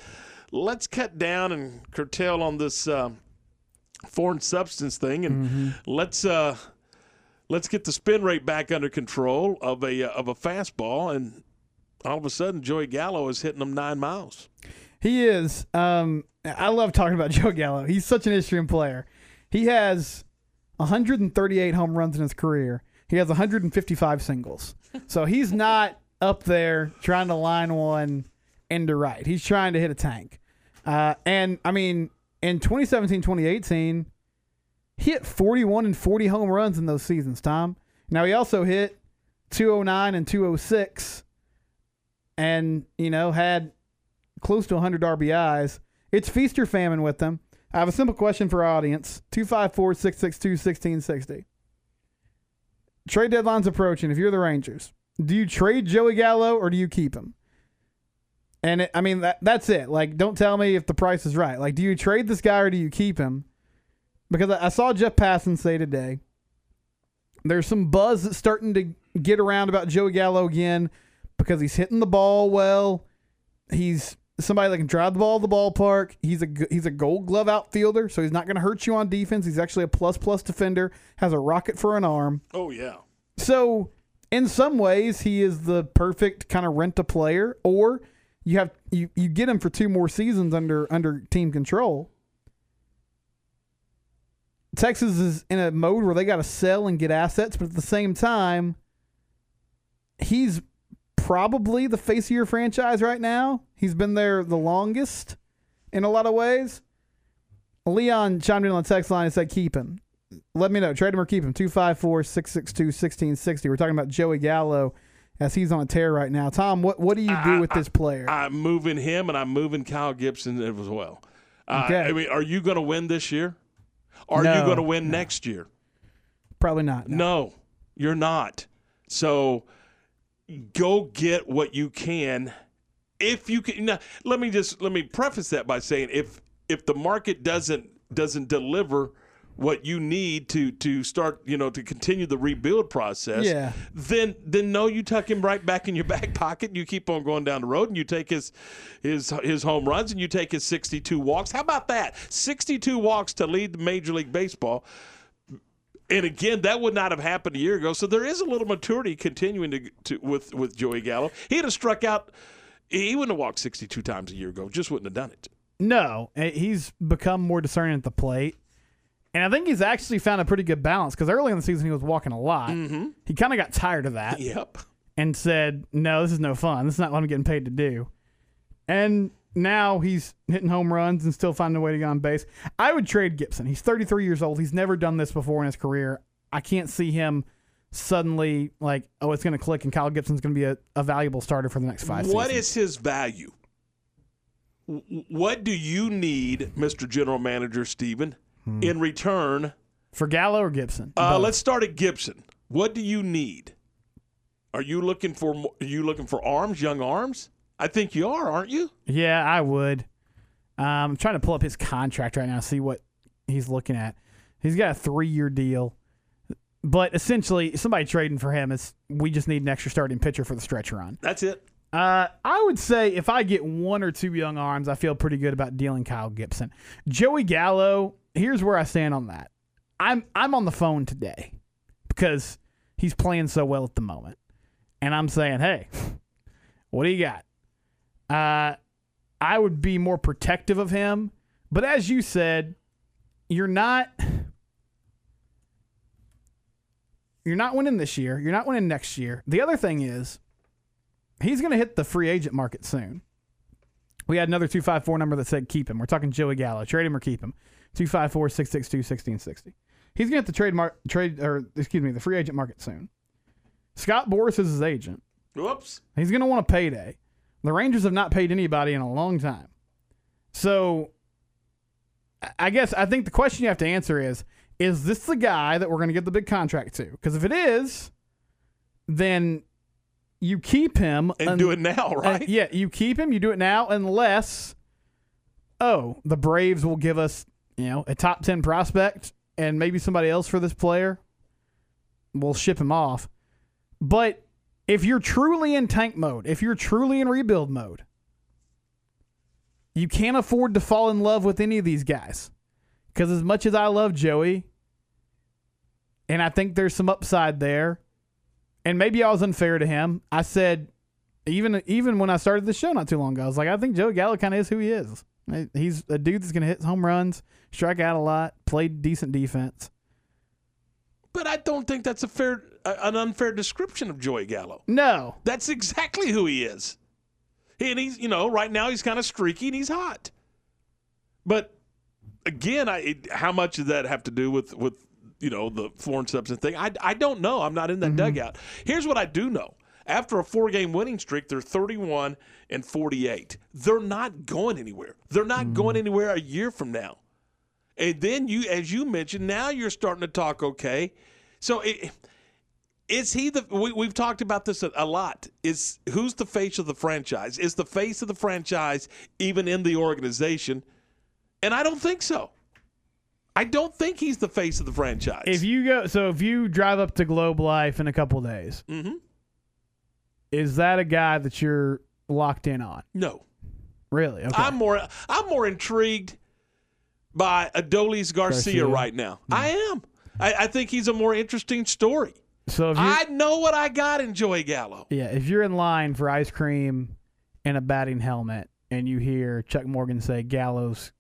let's cut down and curtail on this uh, foreign substance thing, and Mm-hmm. let's uh, let's get the spin rate back under control of a uh, of a fastball, and all of a sudden Joey Gallo is hitting them nine miles. He is. Um, I love talking about [LAUGHS] Joe Gallo. He's such an interesting player. He has 138 home runs in his career. He has 155 singles. So he's not up there trying to line one into right. He's trying to hit a tank. Uh, and I mean, in 2017, 2018, he hit 41 and 40 home runs in those seasons, Tom. Now he also hit 209 and 206 and, you know, had close to 100 RBIs. It's feast or famine with them. I have a simple question for our audience 254 662 1660. Trade deadline's approaching. If you're the Rangers, do you trade Joey Gallo or do you keep him? And it, I mean, that, that's it. Like, don't tell me if the price is right. Like, do you trade this guy or do you keep him? Because I, I saw Jeff Passan say today there's some buzz that's starting to get around about Joey Gallo again because he's hitting the ball well. He's somebody that can drive the ball to the ballpark. He's a he's a Gold Glove outfielder, so he's not going to hurt you on defense. He's actually a plus plus defender. Has a rocket for an arm. Oh yeah. So in some ways, he is the perfect kind of rent a player, or you have you you get him for two more seasons under under team control. Texas is in a mode where they got to sell and get assets, but at the same time, he's probably the face of your franchise right now. He's been there the longest in a lot of ways. Leon chimed in on the text line and said, keep him. Let me know. Trade him or keep him. 254 662 1660. We're talking about Joey Gallo as he's on a tear right now. Tom, what, what do you do with this player? I'm moving him, and I'm moving Kyle Gibson as well. Uh, Okay. I mean, are you going to win this year? Are No, you going to win next year? Probably not. No, you're not. So go get what you can. If you can, now, let me just let me preface that by saying if if the market doesn't doesn't deliver what you need to to start you know to continue the rebuild process Yeah. then then no you tuck him right back in your [LAUGHS] back pocket and you keep on going down the road and you take his his his home runs and you take his 62 walks how about that 62 walks to lead the major league baseball and again, that would not have happened a year ago. So there is a little maturity continuing to, to with with Joey Gallo. He'd have struck out. He wouldn't have walked 62 times a year ago. Just wouldn't have done it. No, eh, he's become more discerning at the plate. And I think he's actually found a pretty good balance because early in the season he was walking a lot. Mm-hmm. He kind of got tired of that. Yep. And said, no, this is no fun. This is not what I'm getting paid to do. And now he's hitting home runs and still finding a way to get on base. I would trade Gibson. He's 33 years old. He's never done this before in his career. I can't see him suddenly like, oh, it's going to click and Kyle Gibson's going to be a, a valuable starter for the next five What seasons. is his value? What do you need, Mr. General Manager Stephen, in return? For Gallo or Gibson? Uh, let's start at Gibson. What do you need? Are you looking for are you looking for arms, young arms? I think you are, aren't you? Yeah, I would. Um, I'm trying to pull up his contract right now, see what he's looking at. He's got a three year deal. But essentially, somebody trading for him is we just need an extra starting pitcher for the stretch run. That's it. Uh, I would say if I get one or two young arms, I feel pretty good about dealing Kyle Gibson. Joey Gallo, here's where I stand on that. I'm I'm on the phone today because he's playing so well at the moment, and I'm saying, hey, [LAUGHS] what do you got? Uh, I would be more protective of him, but as you said, you're not. You're not winning this year. You're not winning next year. The other thing is, he's going to hit the free agent market soon. We had another 254 number that said keep him. We're talking Joey Gallo. Trade him or keep him. 254 662 1660. He's going to hit the trade, mar- trade, or excuse me, the free agent market soon. Scott Boras is his agent. Whoops. He's going to want a payday. The Rangers have not paid anybody in a long time. So I- I guess I think the question you have to answer is is this the guy that we're going to get the big contract to? Because if it is, then you keep him And do it now, right? uh, yeah, you keep him, you do it now unless oh, the Braves will give us, you know, a top 10 prospect and maybe somebody else for this player. We'll ship him off. But if you're truly in tank mode, if you're truly in rebuild mode, you can't afford to fall in love with any of these guys. Because as much as I love Joey, and I think there's some upside there, and maybe I was unfair to him. I said, even even when I started the show not too long ago, I was like, I think Joey Gallo kind of is who he is. He's a dude that's going to hit home runs, strike out a lot, play decent defense. But I don't think that's a fair, an unfair description of Joey Gallo. No, That's exactly who he is. And he's, you know, right now he's kind of streaky and he's hot. But again, I how much does that have to do with with you know the foreign substance thing? I I don't know. I'm not in that mm-hmm. dugout. Here's what I do know. After a four game winning streak, they're 31 and 48. They're not going anywhere. They're not mm-hmm. going anywhere a year from now. And then you, as you mentioned, now you're starting to talk okay. So it, is he the? We, we've talked about this a, a lot. Is who's the face of the franchise? Is the face of the franchise even in the organization? And I don't think so. I don't think he's the face of the franchise. If you go, so if you drive up to Globe Life in a couple days, Mhm. is that a guy that you're locked in on? No. Really? Okay. I'm more I'm more intrigued by Adolis Garcia, Garcia. right now. I am. I, I think he's a more interesting story. so if I know what I got in Joey Gallo. yeah, if you're in line for ice cream and a batting helmet, and you hear Chuck Morgan say Gallo's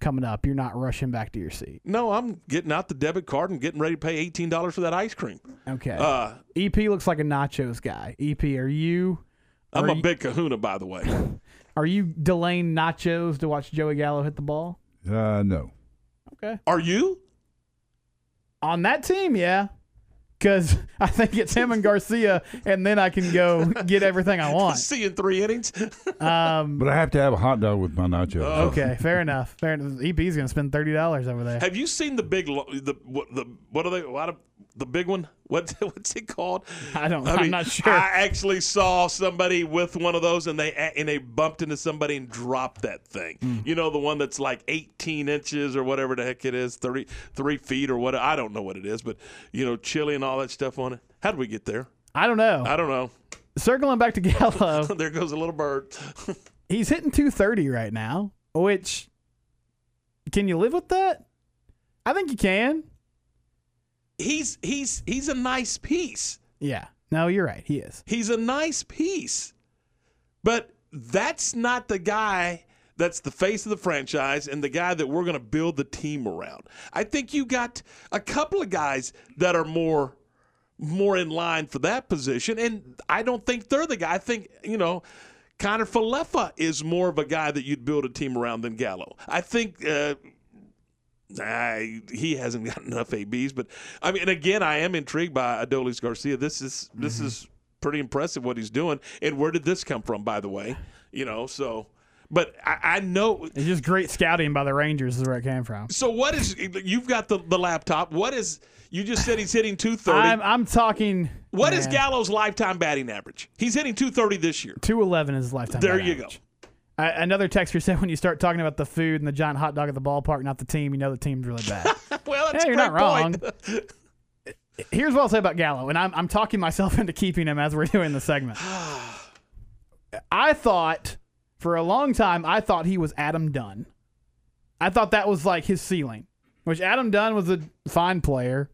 coming up, you're not rushing back to your seat. No, I'm getting out the debit card and getting ready to pay eighteen dollars for that ice cream. Okay. Uh, EP looks like a nachos guy. EP, are you? I'm are a you- big kahuna, by the way. [LAUGHS] Are you delaying nachos to watch Joey Gallo hit the ball? Uh, no. Okay. Are you? On that team, yeah. Because I think it's him and Garcia, and then I can go get everything I [LAUGHS] want. See you in three innings. [LAUGHS] Um, But I have to have a hot dog with my nachos. okay, [LAUGHS] fair enough. Fair enough. EP's going to spend thirty dollars over there. Have you seen the big lo- the what the what are they what are, the big one? What what's it called? I don't. I am not sure. I actually saw somebody with one of those, and they and they bumped into somebody and dropped that thing. Hmm. You know, the one that's like 18 inches or whatever the heck it is, 30 three feet or what? I don't know what it is, but you know, chili and all that stuff on it. How did we get there? I don't know. I don't know. Circling back to Gallo, [LAUGHS] there goes a little bird. [LAUGHS] he's hitting two thirty right now. Which can you live with that? I think you can. He's he's he's a nice piece. Yeah. No, you're right. He is. He's a nice piece. But that's not the guy that's the face of the franchise and the guy that we're going to build the team around. I think you got a couple of guys that are more more in line for that position and I don't think they're the guy. I think, you know, Kiner-Falefa is more of a guy that you'd build a team around than Gallo. I think uh, I, he hasn't got [LAUGHS] enough ABs, but I mean, and again, I am intrigued by Adolis Garcia. This is this mm-hmm. is pretty impressive what he's doing. And where did this come from, by the way? You know, so, but I, I know. It's just great scouting by the Rangers is where it came from. So what is you've got the the laptop? What is you just said he's hitting two thirty? I'm, I'm talking. What is man, Gallo's lifetime batting average? He's hitting two thirty this year. 211 is his lifetime. There you average. I, another texter said when you start talking about the food and the giant hot dog at the ballpark, not the team, you know the team's really bad. [LAUGHS] well, that's yeah, you're not great wrong. [LAUGHS] Here's what I'll say about Gallo, and I'm, I'm talking myself [LAUGHS] into keeping him as we're doing the segment. [SIGHS] I thought for a long time, I thought he was Adam Dunn. I thought that was like his ceiling, which Adam Dunn was a fine player.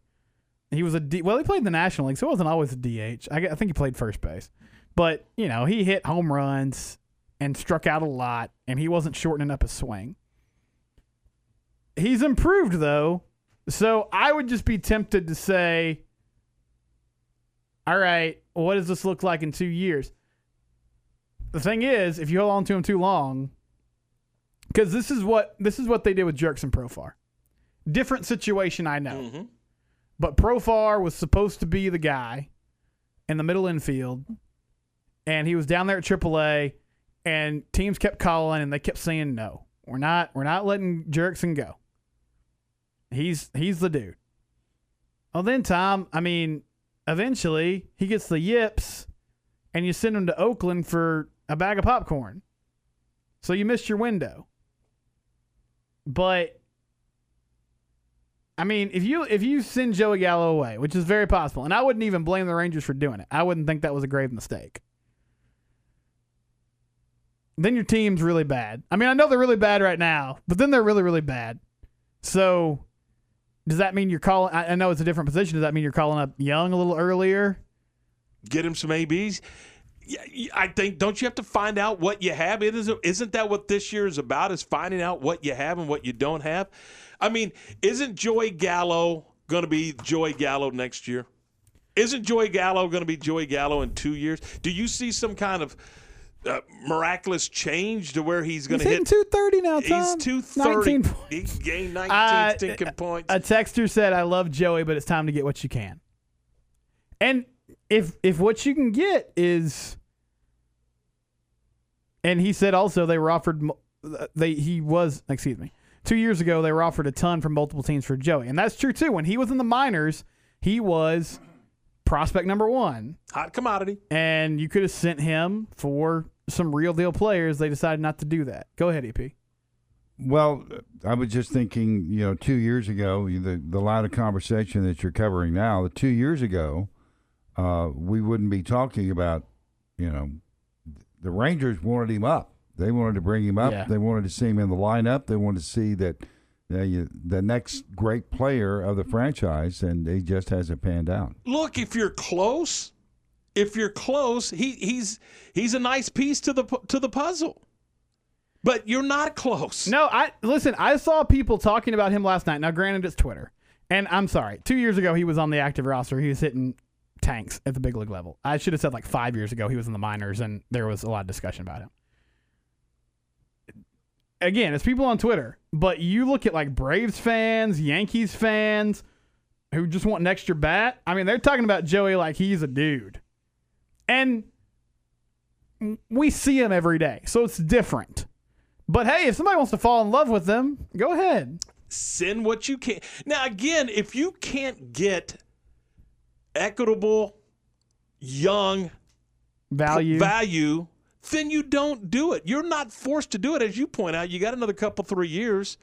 He was a D, well, he played in the National League, so it wasn't always a DH. I, I think he played first base, but you know he hit home runs and struck out a lot, and he wasn't shortening up his swing. He's improved though, so I would just be tempted to say, "All right, what does this look like in two years?" The thing is, if you hold on to him too long, because this is what this is what they did with Jurickson Profar. Different situation, I know, mm-hmm. but Profar was supposed to be the guy in the middle infield, and he was down there at AAA, and teams kept calling and they kept saying no, we're not, we're not letting Jurickson go. He's he's the dude. Well, then Tom, I mean, eventually he gets the yips, and you send him to Oakland for a bag of popcorn. So you missed your window. But I mean, if you if you send Joey Gallo away, which is very possible, and I wouldn't even blame the Rangers for doing it. I wouldn't think that was a grave mistake. Then your team's really bad. I mean, I know they're really bad right now, but then they're really really bad. So does that mean you're calling? I know it's a different position. Does that mean you're calling up Jung a little earlier? Get him some ABs. I think don't you have to find out what you have? It is isn't that what this year is about? Is finding out what you have and what you don't have. I mean, isn't Joey Gallo going to be Joey Gallo next year? Isn't Joey Gallo going to be Joey Gallo in two years? Do you see some kind of uh, miraculous change to where he's going to hit? 230 now, Tom. He's 230. 19 He gained 19 [LAUGHS] Uh, stinking points. A texter said, "I love Joey, but it's time to get what you can." And if if what you can get is, and he said also they were offered, they he was excuse me, two years ago they were offered a ton from multiple teams for Joey, and that's true too. When he was in the minors, he was prospect number one, hot commodity, and you could have sent him for some real deal players. They decided not to do that. Go ahead, EP. Well, I was just thinking, you know, two years ago, the the line of conversation that you're covering now, the two years ago, uh, we wouldn't be talking about, you know, the Rangers wanted him up. They wanted to bring him up. Yeah. They wanted to see him in the lineup. They wanted to see that uh, you, the next great player of the franchise, and he just hasn't panned out. Look, if you're close, if you're close, he he's he's a nice piece to the to the puzzle. But you're not close. No, I listen. I saw people talking about him last night. Now, granted, it's Twitter, and I'm sorry. Two years ago, he was on the active roster. He was hitting tanks at the big league level. I should have said like five years ago he was in the minors, and there was a lot of discussion about him. Again, it's people on Twitter, but you look at like Braves fans, Yankees fans, who just want an extra bat. I mean, they're talking about Joey like he's a dude, and we see them every day, so it's different. But hey, if somebody wants to fall in love with them, go ahead. Send what you can. Now, again, if you can't get equitable, young Value. value, then you don't do it. You're not forced to do it, as you point out. You got another couple, three years.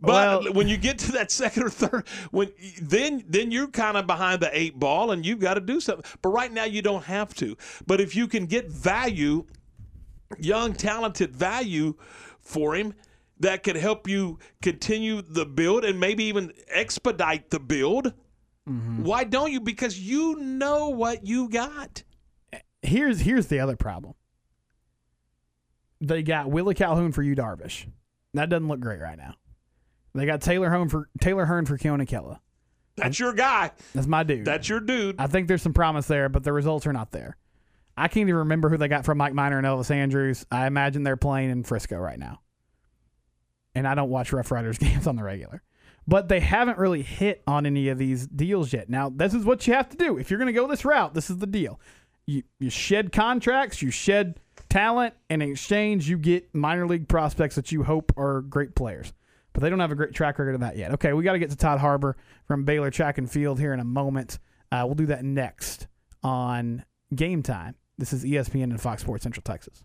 But Well- when Yu get to that second or third, when then then you're kind of behind the eight ball, and you've got to do something. But right now, you don't have to. But if you can get value, young, talented value for him that could help you continue the build and maybe even expedite the build. Mm-hmm. Why don't you? Because you know what you got. Here's here's the other problem. They got Willie Calhoun for you, Darvish. That doesn't look great right now. They got Taylor Hearn for Taylor Hearn for Keone Kela. That's your guy. That's my dude. That's your dude. I think there's some promise there, but the results are not there. I can't even remember who they got from Mike Minor and Elvis Andrus. I imagine they're playing in Frisco right now. And I don't watch Rough Riders [LAUGHS] games on the regular. But they haven't really hit on any of these deals yet. Now, this is what you have to do. If you're going to go this route, this is the deal. You, you shed contracts, you shed talent, and in exchange, you get minor league prospects that you hope are great players. But they don't have a great track record of that yet. Okay, we got to get to Todd Harbour from Baylor Track and Field here in a moment. Uh, we'll do that next on Game Time. This is ESPN and Fox Sports Central Texas.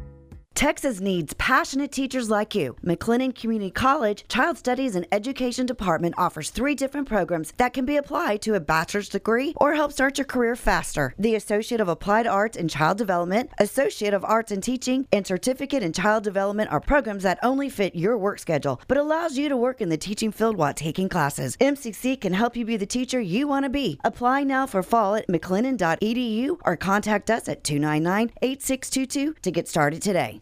Texas needs passionate teachers like you. McLennan Community College Child Studies and Education Department offers three different programs that can be applied to a bachelor's degree or help start your career faster. The Associate of Applied Arts in Child Development, Associate of Arts in Teaching, and Certificate in Child Development are programs that only fit your work schedule, but allows you to work in the teaching field while taking classes. MCC can help you be the teacher you want to be. Apply now for fall at mclennan.edu or contact us at 299 8622 to get started today.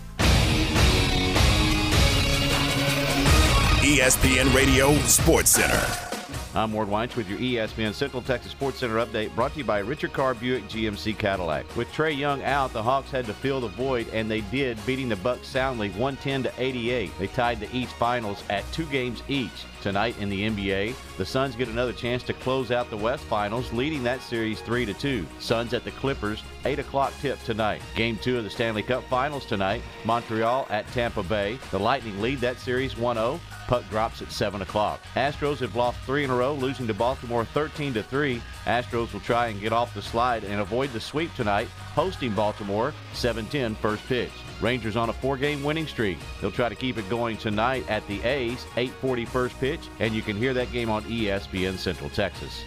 ESPN Radio Sports Center. I'm Ward Weitz with your ESPN Central Texas Sports Center update brought to you by Richard Carr Buick GMC Cadillac. With Trae Young out, the Hawks had to fill the void, and they did, beating the Bucks soundly 110 to 88. They tied the East Finals at two games each. Tonight in the NBA, the Suns get another chance to close out the West Finals, leading that series 3 to 2. Suns at the Clippers, 8 o'clock tip tonight. Game 2 of the Stanley Cup Finals tonight, Montreal at Tampa Bay. The Lightning lead that series 1 0. Puck drops at 7 o'clock. Astros have lost three in a row, losing to Baltimore 13 to 3. Astros will try and get off the slide and avoid the sweep tonight, hosting Baltimore 7 10 first pitch. Rangers on a four game winning streak. They'll try to keep it going tonight at the A's, 840 first pitch, and you can hear that game on ESPN Central Texas.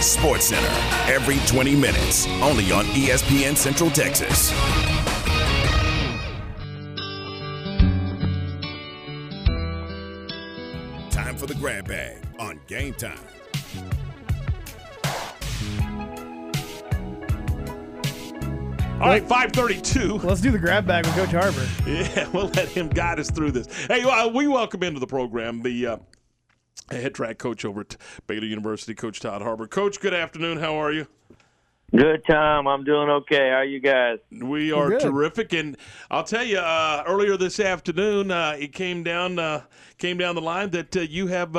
Sports Center, every 20 minutes, only on ESPN Central Texas. Time for the grab bag on game time. All right, 532. Let's do the grab bag with Coach Harbour. Yeah, [LAUGHS] we'll let him guide us through this. Hey, uh, we welcome into the program the uh, head track coach over at Baylor University, Coach Todd Harbour. Coach, good afternoon. How are you? Good, Tom. I'm doing okay. How are you guys? We are terrific, and I'll tell you. Uh, earlier this afternoon, uh, it came down uh, came down the line that uh, you have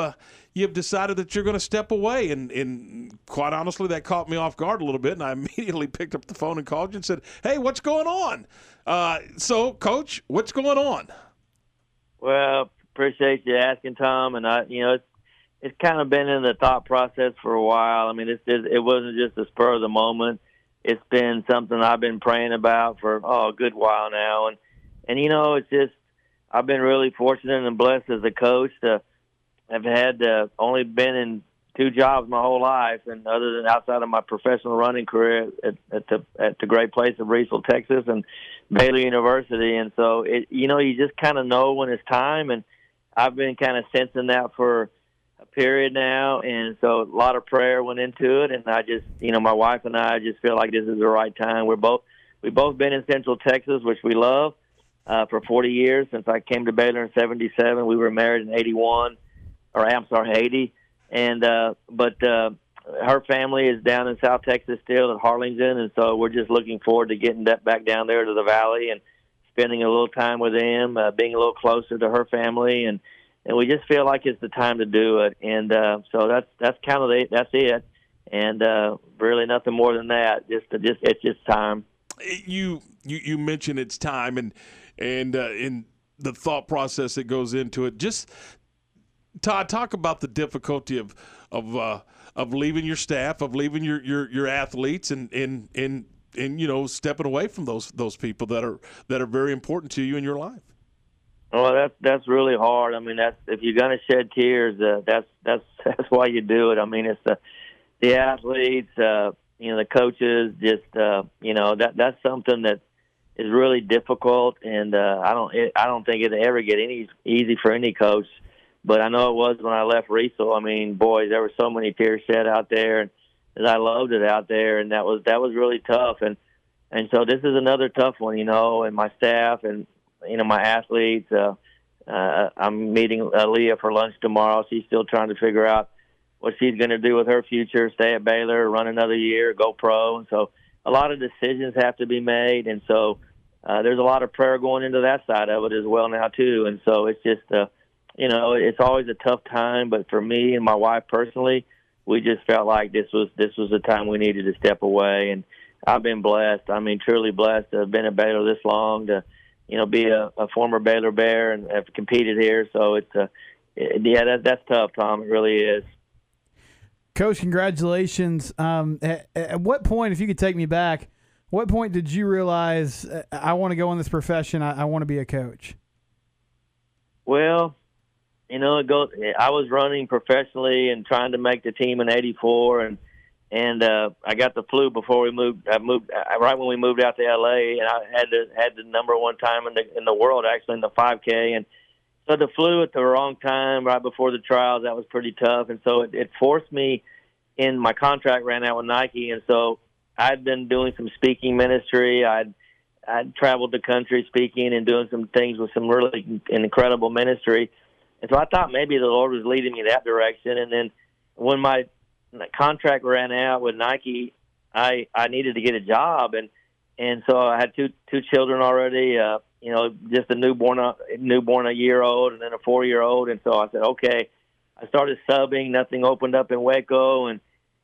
you have decided that you're going to step away, and, and quite honestly, that caught me off guard a little bit, and I [LAUGHS] immediately picked up the phone and called you and said, "Hey, what's going on?" Uh, so, Coach, what's going on? Well, appreciate you asking, Tom. And I, you know, it's it's kind of been in the thought process for a while. I mean, it's just, it wasn't just a spur of the moment. It's been something I've been praying about for oh, a good while now. And and you know, it's just I've been really fortunate and blessed as a coach to have had uh, only been in two jobs my whole life, and other than outside of my professional running career at, at the at the great place of Riesel, Texas, and Baylor University, and so it you know you just kind of know when it's time, and I've been kind of sensing that for a period now, and so a lot of prayer went into it, and I just you know my wife and I just feel like this is the right time. We're both we've both been in Central Texas, which we love. Uh, for 40 years since I came to Baylor in '77, we were married in '81, or I'm sorry, 80 and uh but uh her family is down in South Texas still at Harlingen and so we're just looking forward to getting that back down there to the valley and spending a little time with them uh, being a little closer to her family. And and we just feel like it's the time to do it. And uh so that's that's kind of the that's it. And uh really nothing more than that. Just to just it's just time. You you you mentioned it's time and and uh, in the thought process that goes into it. Just Todd, talk about the difficulty of of uh, of leaving your staff, of leaving your your, your athletes, and and and and you know stepping away from those those people that are that are very important to you in your life. Well, that's that's really hard. I mean, that's if you're to shed tears, uh, that's that's [LAUGHS] that's why you do it. I mean, it's the the athletes, uh, you know, the coaches. Just uh, you know, that that's something that is really difficult, and uh, I don't it, I don't think it'll ever get any easy for any coach but I know it was when I left Riesel. I mean, boys, there were so many tears shed out there, and and I loved it out there, and that was that was really tough. And and so this is another tough one, you know. And my staff and you know my athletes. Uh, uh, I'm meeting uh, Leah for lunch tomorrow. She's still trying to figure out what she's going to do with her future, stay at Baylor, run another year, go pro. And so a lot of decisions have to be made. And so uh, there's a lot of prayer going into that side of it as well now too. And so it's just, uh, you know, it's always a tough time. But for me and my wife personally, we just felt like this was this was the time we needed to step away. And I've been blessed. I mean, truly blessed to have been at Baylor this long to, you know, be a, a former Baylor Bear and have competed here. So it's, uh, yeah, that, that's tough, Tom. It really is. Coach, congratulations. Um, at, at, what point, if you could take me back, what point did you realize uh, I want to go in this profession? I, I want to be a coach. Well, you know, it goes. I was running professionally and trying to make the team in '84, and and uh, I got the flu before we moved. I moved uh, right when we moved out to LA, and I had the had the number one time in the in the world actually in the 5K, and so the flu at the wrong time, right before the trials, that was pretty tough. And so it, it forced me in my contract ran out with Nike. And so I'd been doing some speaking ministry. I'd, I'd traveled the country speaking and doing some things with some really incredible ministry. And so I thought maybe the Lord was leading me that direction. And then when my contract ran out with Nike, I, I needed to get a job. And, and so I had two, two children already. Uh, you know, just a newborn, a newborn a year old, and then a four year old. And so I said, okay. I started subbing. Nothing opened up in Waco, and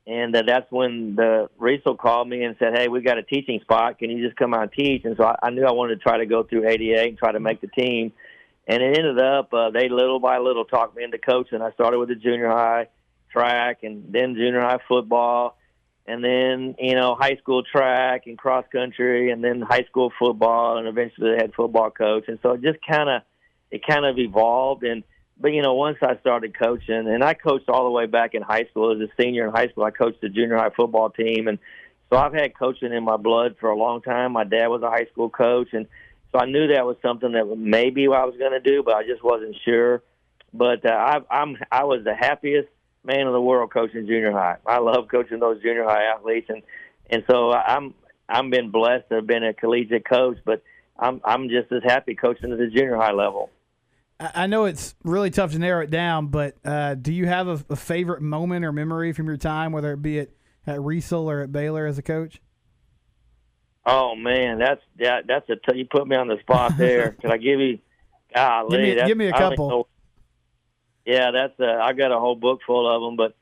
and uh, that's when the Riesel called me and said, hey, we got a teaching spot. Can you just come out and teach? And so I, I knew I wanted to try to go through 88 and try to make the team. And it ended up uh, they little by little talked me into coaching. I started with the junior high track, and then junior high football and then you know high school track and cross country and then high school football and eventually the head football coach. And so it just kind of it kind of evolved and but you know once I started coaching and I coached all the way back in high school as a senior in high school I coached the junior high football team. And so I've had coaching in my blood for a long time. My dad was a high school coach and so I knew that was something that maybe I was going to do but I just wasn't sure but uh, I I'm I was the happiest man in the world coaching junior high. I love coaching those junior high athletes, and and so I'm I'm been blessed to have been a collegiate coach, but I'm I'm just as happy coaching at the junior high level. I know it's really tough to narrow it down, but uh, do you have a, a, favorite moment or memory from your time, whether it be at at Riesel or at Baylor as a coach? Oh man, that's that, that's a t- you put me on the spot there. [LAUGHS] Can I give you? Golly, give me, give me a couple yeah, that's uh, I got a whole book full of them. But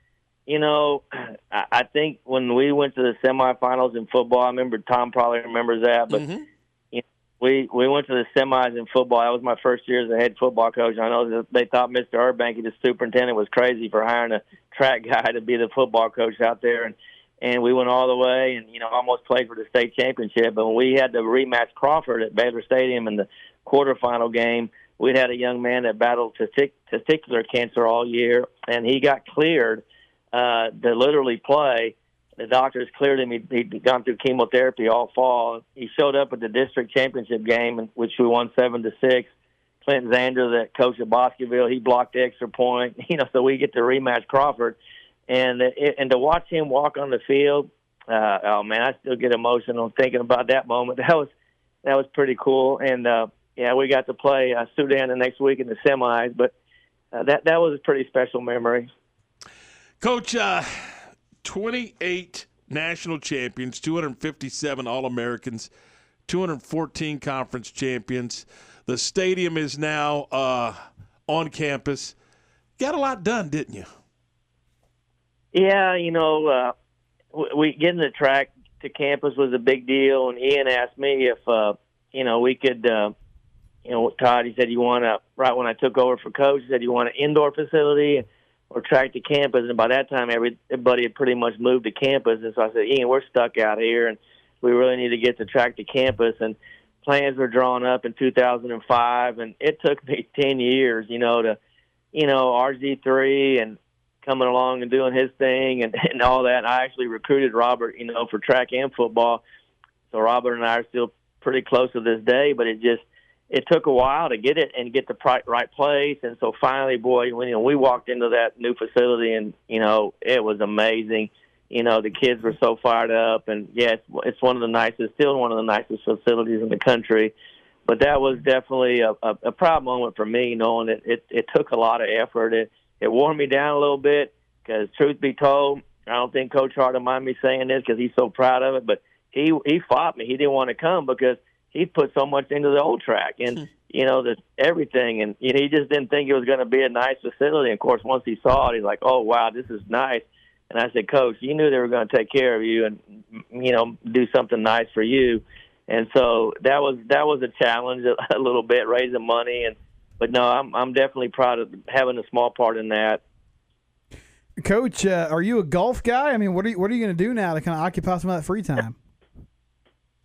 you know, [CLEARS THROAT] I, I think when we went to the semifinals in football, I remember Tom probably remembers that. But mm-hmm. you know, we we went to the semis in football. That was my first year as a head football coach. I know that they thought Mr. Urbanky, the superintendent, was crazy for hiring a track [LAUGHS] guy to be the football coach out there, and and we went all the way and you know almost played for the state championship. But when we had to rematch Crawford at Baylor Stadium in the quarterfinal game we'd had a young man that battled testicular cancer all year, and he got cleared uh, to literally play. The doctors cleared him. He'd, he'd gone through chemotherapy all fall. He showed up at the district championship game, which we won seven to six. Clint Zander, that coach at Bosqueville, he blocked the extra point. [LAUGHS] You know, so we get to rematch Crawford, and and to watch him walk on the field. Uh, oh man, I still get emotional thinking about that moment. [LAUGHS] That was that was pretty cool, and uh, yeah, we got to play uh, Sudan the next week in the semis, but uh, that that was a pretty special memory. Coach, uh, 28 national champions, 257 All Americans, 214 conference champions. The stadium is now uh, on campus. Got a lot done, didn't you? Yeah, you know, uh, we getting the track to campus was a big deal, and Ian asked me if uh, you know we could uh, you know, Todd, he said, you want to, right when I took over for coach, he said, you want an indoor facility or track to campus. And by that time, everybody had pretty much moved to campus. And so I said, Ian, we're stuck out here and we really need to get the track to campus. And plans were drawn up in 2005. And it took me [LAUGHS] 10 years, you know, to, you know, RG3 and coming along and doing his thing and, [LAUGHS] and all that. And I actually recruited Robert, you know, for track and football. So Robert and I are still pretty close to this day, but it just, it took a while to get it and get the right place. And so finally, boy, when you know, we walked into that new facility, and you know, it was amazing. You know, the kids were so fired up, and yes, it's one of the nicest, still one of the nicest facilities in the country. But that was definitely a, a, a proud moment for me, knowing that it, it took a lot of effort. It it wore me down a little bit because, truth be told, I don't think Coach Hart will mind me saying this because he's so proud of it. But he he fought me. He didn't want to come because he put so much into the old track and hmm. you know the everything, and you know, he just didn't think it was going to be a nice facility. And of course, once he saw it, he's like, "Oh wow, this is nice." And I said, "Coach, you knew they were going to take care of you and you know do something nice for you." And so that was that was a challenge a, [LAUGHS] a little bit raising money and but no, I'm I'm definitely proud of having a small part in that. Coach, uh, are you a golf guy? I mean, what are you what are you going to do now to kind of occupy some of that free time?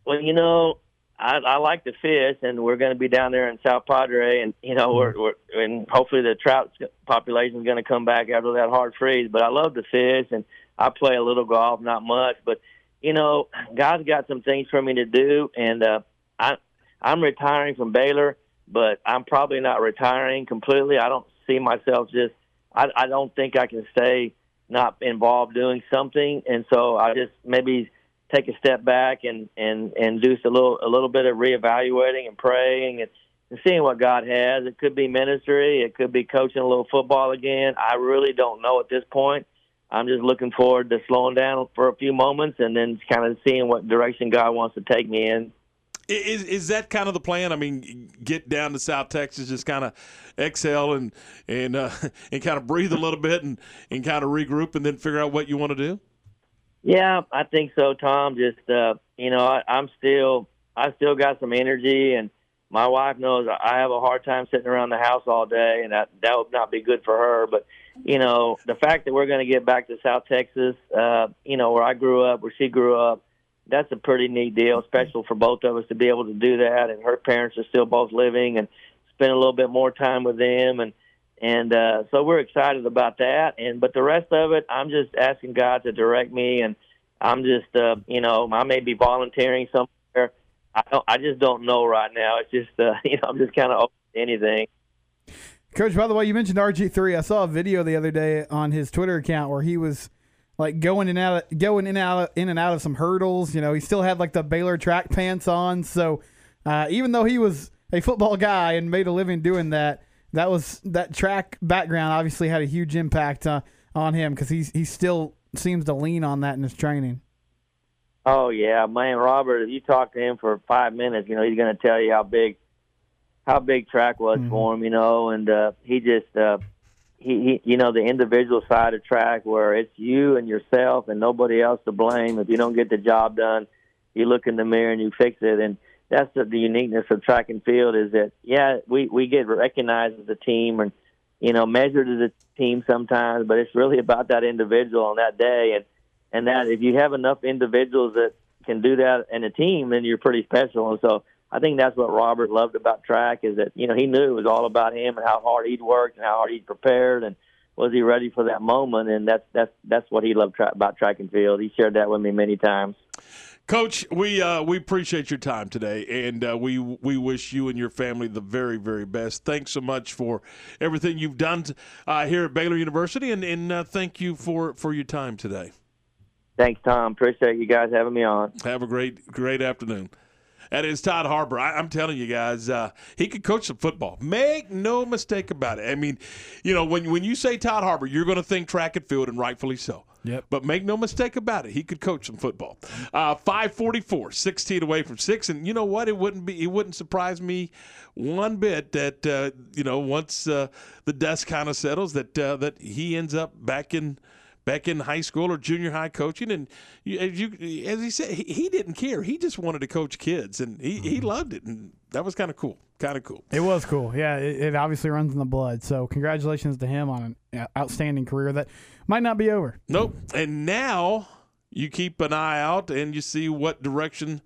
Well, you know, I, I like to fish, and we're going to be down there in South Padre, and you know, we're, we're and hopefully the trout population is going to come back after that hard freeze. But I love to fish, and I play a little golf, not much, but you know, God's got some things for me to do, and uh, I I'm retiring from Baylor, but I'm probably not retiring completely. I don't see myself just. I, I don't think I can stay not involved doing something, and so I just maybe take a step back and and and do a little a little bit of reevaluating and praying and, and seeing what God has. It could be ministry, it could be coaching a little football again. I really don't know at this point. I'm just looking forward to slowing down for a few moments and then kind of seeing what direction God wants to take me in. Is is that kind of the plan? I mean, get down to South Texas, just kind of exhale and and uh, [LAUGHS] and kind of breathe a little bit and and kind of regroup, and then figure out what you want to do. Yeah, I think so, Tom. Just uh, you know, I, I'm still I still got some energy, and my wife knows I have a hard time sitting around the house all day, and that that would not be good for her. But you know, the fact that we're going to get back to South Texas, uh, you know, where I grew up, where she grew up, that's a pretty neat deal, special for both of us to be able to do that. And her parents are still both living, and spend a little bit more time with them, and and uh, so we're excited about that. And but the rest of it, I'm just asking God to direct me, and I'm just, uh, you know, I may be volunteering somewhere. I don't, I just don't know right now. It's just, uh, [LAUGHS] you know, I'm just kind of open to anything. Coach, by the way, you mentioned RG three. I saw a video the other day on his Twitter account where he was like going in and out, of, going in and out, in and out of some hurdles. You know, he still had like the Baylor track pants on. So uh, even though he was a football guy and made a living doing that, that was that track background obviously had a huge impact uh, on him because he's he still seems to lean on that in his training. Oh yeah, man, Robert. If you talk to him for five minutes, you know he's going to tell you how big, how big track was mm-hmm. for him. You know, and uh, he just, uh, he, he, you know, the individual side of track where it's you and yourself and nobody else to blame. If you don't get the job done, you look in the mirror and you fix it. And that's the, the uniqueness of track and field is that yeah, we we get recognized as a team and you know measured as a team sometimes, but it's really about that individual on that day and and that if you have enough individuals that can do that in a team, then you're pretty special. And so I think that's what Robert loved about track is that you know he knew it was all about him and how hard he'd worked and how hard he'd prepared and was he ready for that moment. And that's that's that's what he loved tra- about track and field. He shared that with me many times. Coach, we uh, we appreciate your time today, and uh, we we wish you and your family the very very best. Thanks so much for everything you've done uh, here at Baylor University, and, and uh, thank you for for your time today. Thanks, Tom. Appreciate you guys having me on. Have a great great afternoon. That is Todd Harbour. I, am telling you guys, uh, he could coach some football. Make no mistake about it. I mean, you know, when when you say Todd Harbour, you're going to think track and field, and rightfully so. Yep. But make no mistake about it, he could coach some football. Uh, 544, 16 away from six. And you know what? It wouldn't be it wouldn't surprise me one bit that uh, you know, once uh, the dust kind of settles that uh, that he ends up back in back in high school or junior high coaching. And you, as you as he said, he, he, didn't care. He just wanted to coach kids, and he, mm-hmm. he loved it, and that was kind of cool. Kind of cool. It was cool. Yeah, it, it, obviously runs in the blood. So congratulations to him on an outstanding career that might not be over. Nope. And now you keep an eye out and you see what direction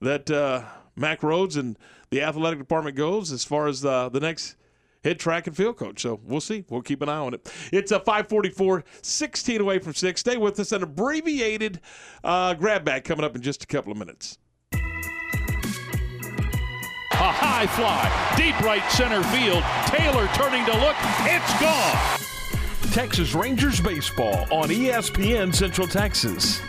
that uh, Mack Rhoades and the athletic department goes as far as the the next head track and field coach. So we'll see. We'll keep an eye on it. It's a 544, 16 away from 6. Stay with us. An abbreviated uh, grab bag coming up in just a couple of minutes. A high fly, deep right center field. Taylor turning to look. It's gone. Texas Rangers baseball on ESPN Central Texas.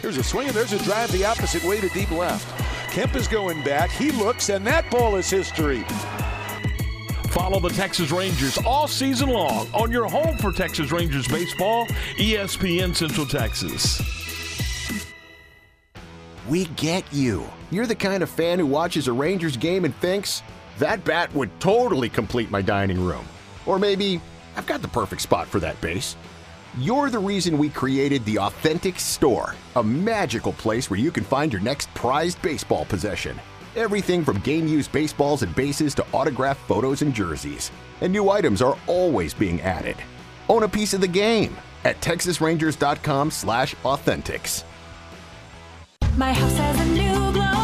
Here's a swing, and there's a drive the opposite way to deep left. Kemp is going back. He looks, and that ball is history. Follow the Texas Rangers all season long on your home for Texas Rangers baseball, ESPN Central Texas. We get you. You're the kind of fan who watches a Rangers game and thinks, that bat would totally complete my dining room. Or maybe, I've got the perfect spot for that base. You're the reason we created the Authentic Store, a magical place where you can find your next prized baseball possession. Everything from game used baseballs and bases to autographed photos and jerseys. And new items are always being added. Own a piece of the game at texasrangers.com slash authentics. My house has a new glow.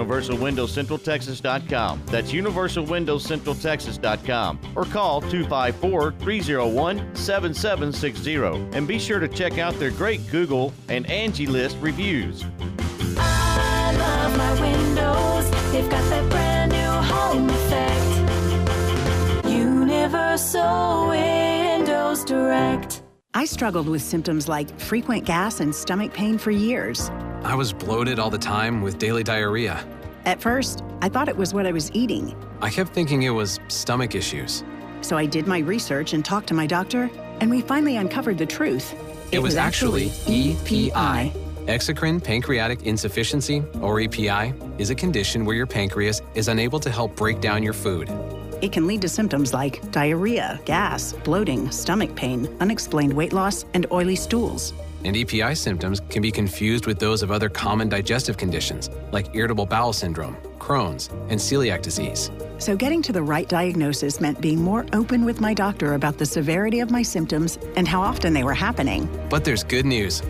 UniversalWindowsCentralTexas.com. That's UniversalWindowsCentralTexas.com. Or call 254 301 7760. And be sure to check out their great Google and Angie List reviews. I love my windows. They've got that brand new home effect. Universal Windows Direct. I struggled with symptoms like frequent gas and stomach pain for years. I was bloated all the time with daily diarrhea. At first, I thought it was what I was eating. I kept thinking it was stomach issues. So I did my research and talked to my doctor, and we finally uncovered the truth. It, was, actually EPI. Exocrine pancreatic insufficiency, or EPI, is a condition where your pancreas is unable to help break down your food. It can lead to symptoms like diarrhea, gas, bloating, stomach pain, unexplained weight loss, and oily stools. And EPI symptoms can be confused with those of other common digestive conditions like irritable bowel syndrome, Crohn's, and celiac disease. So, getting to the right diagnosis meant being more open with my doctor about the severity of my symptoms and how often they were happening. But there's good news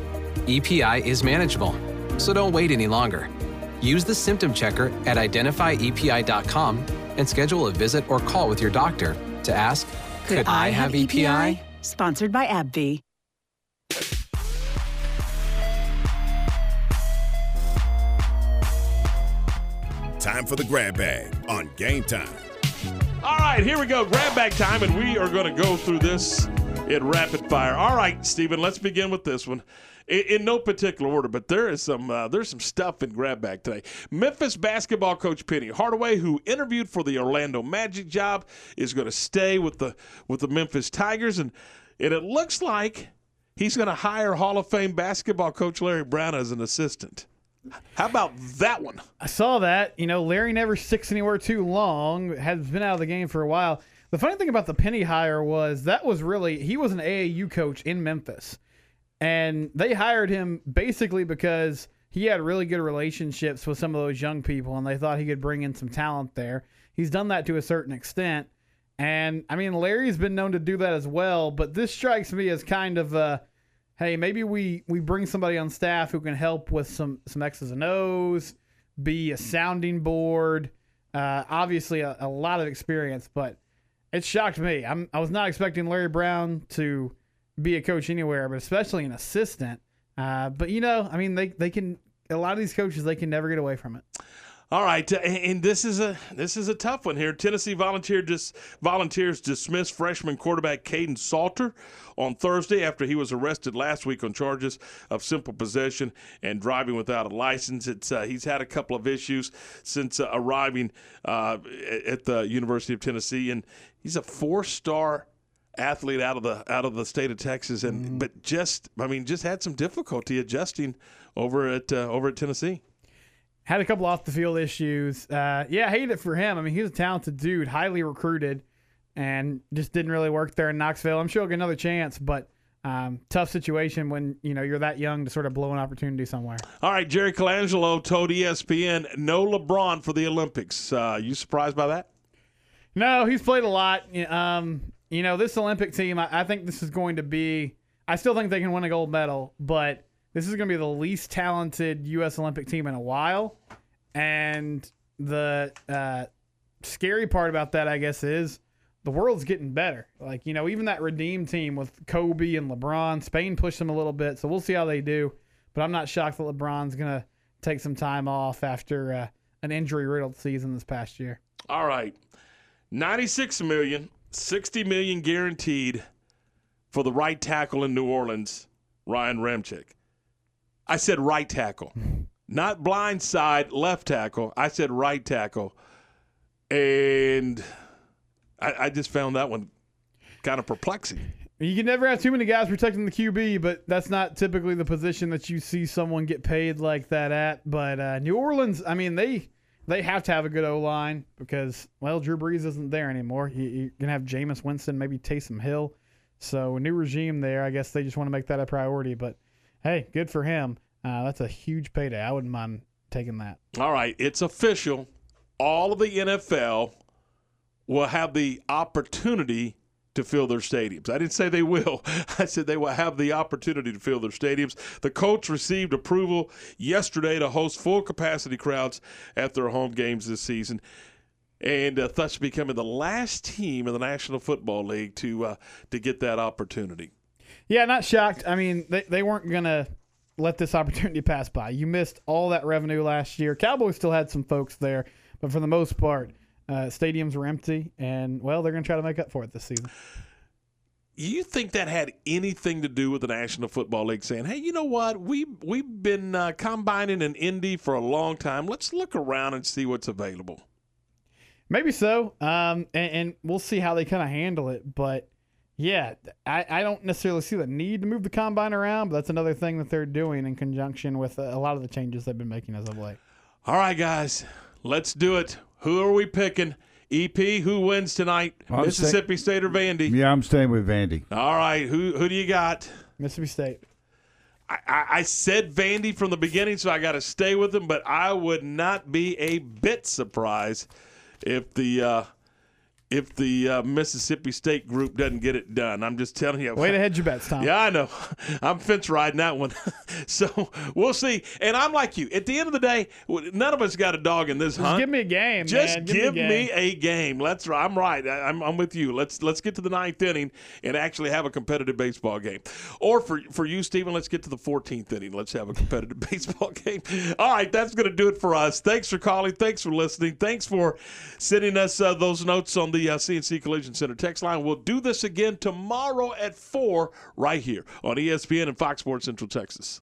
EPI is manageable, so don't wait any longer. Use the symptom checker at identifyepi.com and schedule a visit or call with your doctor to ask Could, I have E EPI? Sponsored by AbbVie. Time for the grab bag on game time. All right, here we go. Grab bag time, and we are going to go through this in rapid fire. All right, Stephen, let's begin with this one. In, in no particular order, but there is some uh, there's some stuff in grab bag today. Memphis basketball coach Penny Hardaway, who interviewed for the Orlando Magic job, is going to stay with the with the Memphis Tigers, and and it looks like he's going to hire Hall of Fame basketball coach Larry Brown as an assistant. How about that one? I saw that. You know, Larry never sticks anywhere too long. Has been out of the game for a while. The funny thing about the Penny hire was that was really he was an AAU coach in Memphis, and they hired him basically because he had really good relationships with some of those young people, and they thought he could bring in some talent there. He's done that to a certain extent, and I mean Larry's been known to do that as well. But this strikes me as kind of a hey, maybe we we bring somebody on staff who can help with some some X's and O's, be a sounding board. Uh, obviously, a, a lot of experience, but it shocked me. I'm I was not expecting Larry Brown to be a coach anywhere, but especially an assistant. Uh, but you know, I mean, they they can a lot of these coaches they can never get away from it. All right, uh, and this is a this is a tough one here. Tennessee volunteer dis, volunteers dismissed freshman quarterback Kaidon Salter on Thursday after he was arrested last week on charges of simple possession and driving without a license. It's uh, he's had a couple of issues since uh, arriving uh, at the University of Tennessee, and he's a four-star athlete out of the out of the state of Texas, and but just I mean just had some difficulty adjusting over at uh, over at Tennessee had a couple off the field issues. Uh, yeah, I hate it for him. I mean, he's a talented dude, highly recruited, and just didn't really work there in Knoxville. I'm sure he'll get another chance, but um, tough situation when you know you're that young to sort of blow an opportunity somewhere. All right, Jerry Colangelo told ESPN no LeBron for the Olympics. Uh, you surprised by that? No, he's played a lot. Um, you know, this Olympic team, I, I think this is going to be. I still think they can win a gold medal, but this is going to be the least talented U.S. Olympic team in a while. And the uh, scary part about that, I guess, is the world's getting better. Like, you know, even that redeem team with Kobe and LeBron, Spain pushed them a little bit, so we'll see how they do. But I'm not shocked that LeBron's going to take some time off after uh, an injury riddled season this past year. All right. 96 million, 60 million guaranteed for the right tackle in New Orleans, Ryan Ramczyk. I said right tackle, not blind side left tackle. I said right tackle. And I, I just found that one kind of perplexing. You can never have too many guys protecting the QB, but that's not typically the position that you see someone get paid like that at. But uh, New Orleans, I mean, they they have to have a good O line because well, Drew Brees isn't there anymore. You, you're gonna have Jameis Winston, maybe Taysom Hill. So a new regime there. I guess they just want to make that a priority. But hey, good for him. Uh, that's a huge payday. I wouldn't mind taking that. All right, it's official. All of the NFL will have the opportunity to fill their stadiums. I didn't say they will. [LAUGHS] I said they will have the opportunity to fill their stadiums. The Colts received approval yesterday to host full capacity crowds at their home games this season. And uh, thus becoming the last team in the National Football League to uh, to get that opportunity. Yeah, not shocked. I mean, they, they weren't going to let this [LAUGHS] opportunity pass by. You missed all that revenue last year. Cowboys still had some folks there, but for the most part, uh, stadiums were empty, and well, they're going to try to make up for it this season. You think that had anything to do with the National Football League saying, "Hey, you know what? We we've been uh, combining an Indy for a long time. Let's look around and see what's available." Maybe so, um, and, and we'll see how they kind of handle it. But yeah, I, I don't necessarily see the need to move the combine around, but that's another thing that they're doing in conjunction with a lot of the changes they've been making as of late. All right, guys, let's do it. Who are we picking? EP, who wins tonight? I'm Mississippi State or Vandy? Yeah, I'm staying with Vandy. All right, who who do you got? Mississippi State. I, I, I said Vandy from the beginning, so I got to stay with them. But I would not be a bit surprised if the uh, if the uh, Mississippi State group doesn't get it done. I'm just telling you. Way to hedge your bets, Tom. Yeah, I know. [LAUGHS] I'm fence riding that one. [LAUGHS] so we'll see. And I'm like you. At the end of the day, none of us got a dog in this huh? Just hunt. give me a game. Just man. give, me, a me, game. a game. Let's. I'm right. I- I'm, I'm with you. Let's let's get to the ninth inning and actually have a competitive baseball game. Or for for you, Stephen, let's get to the 14th inning. Let's have a competitive [LAUGHS] baseball game. All right, that's going to do it for us. Thanks for calling. Thanks for listening. Thanks for sending us uh, those notes on the uh, CNC Collision Center text line. We'll do this again tomorrow at four right here on ESPN and Fox Sports Central Texas.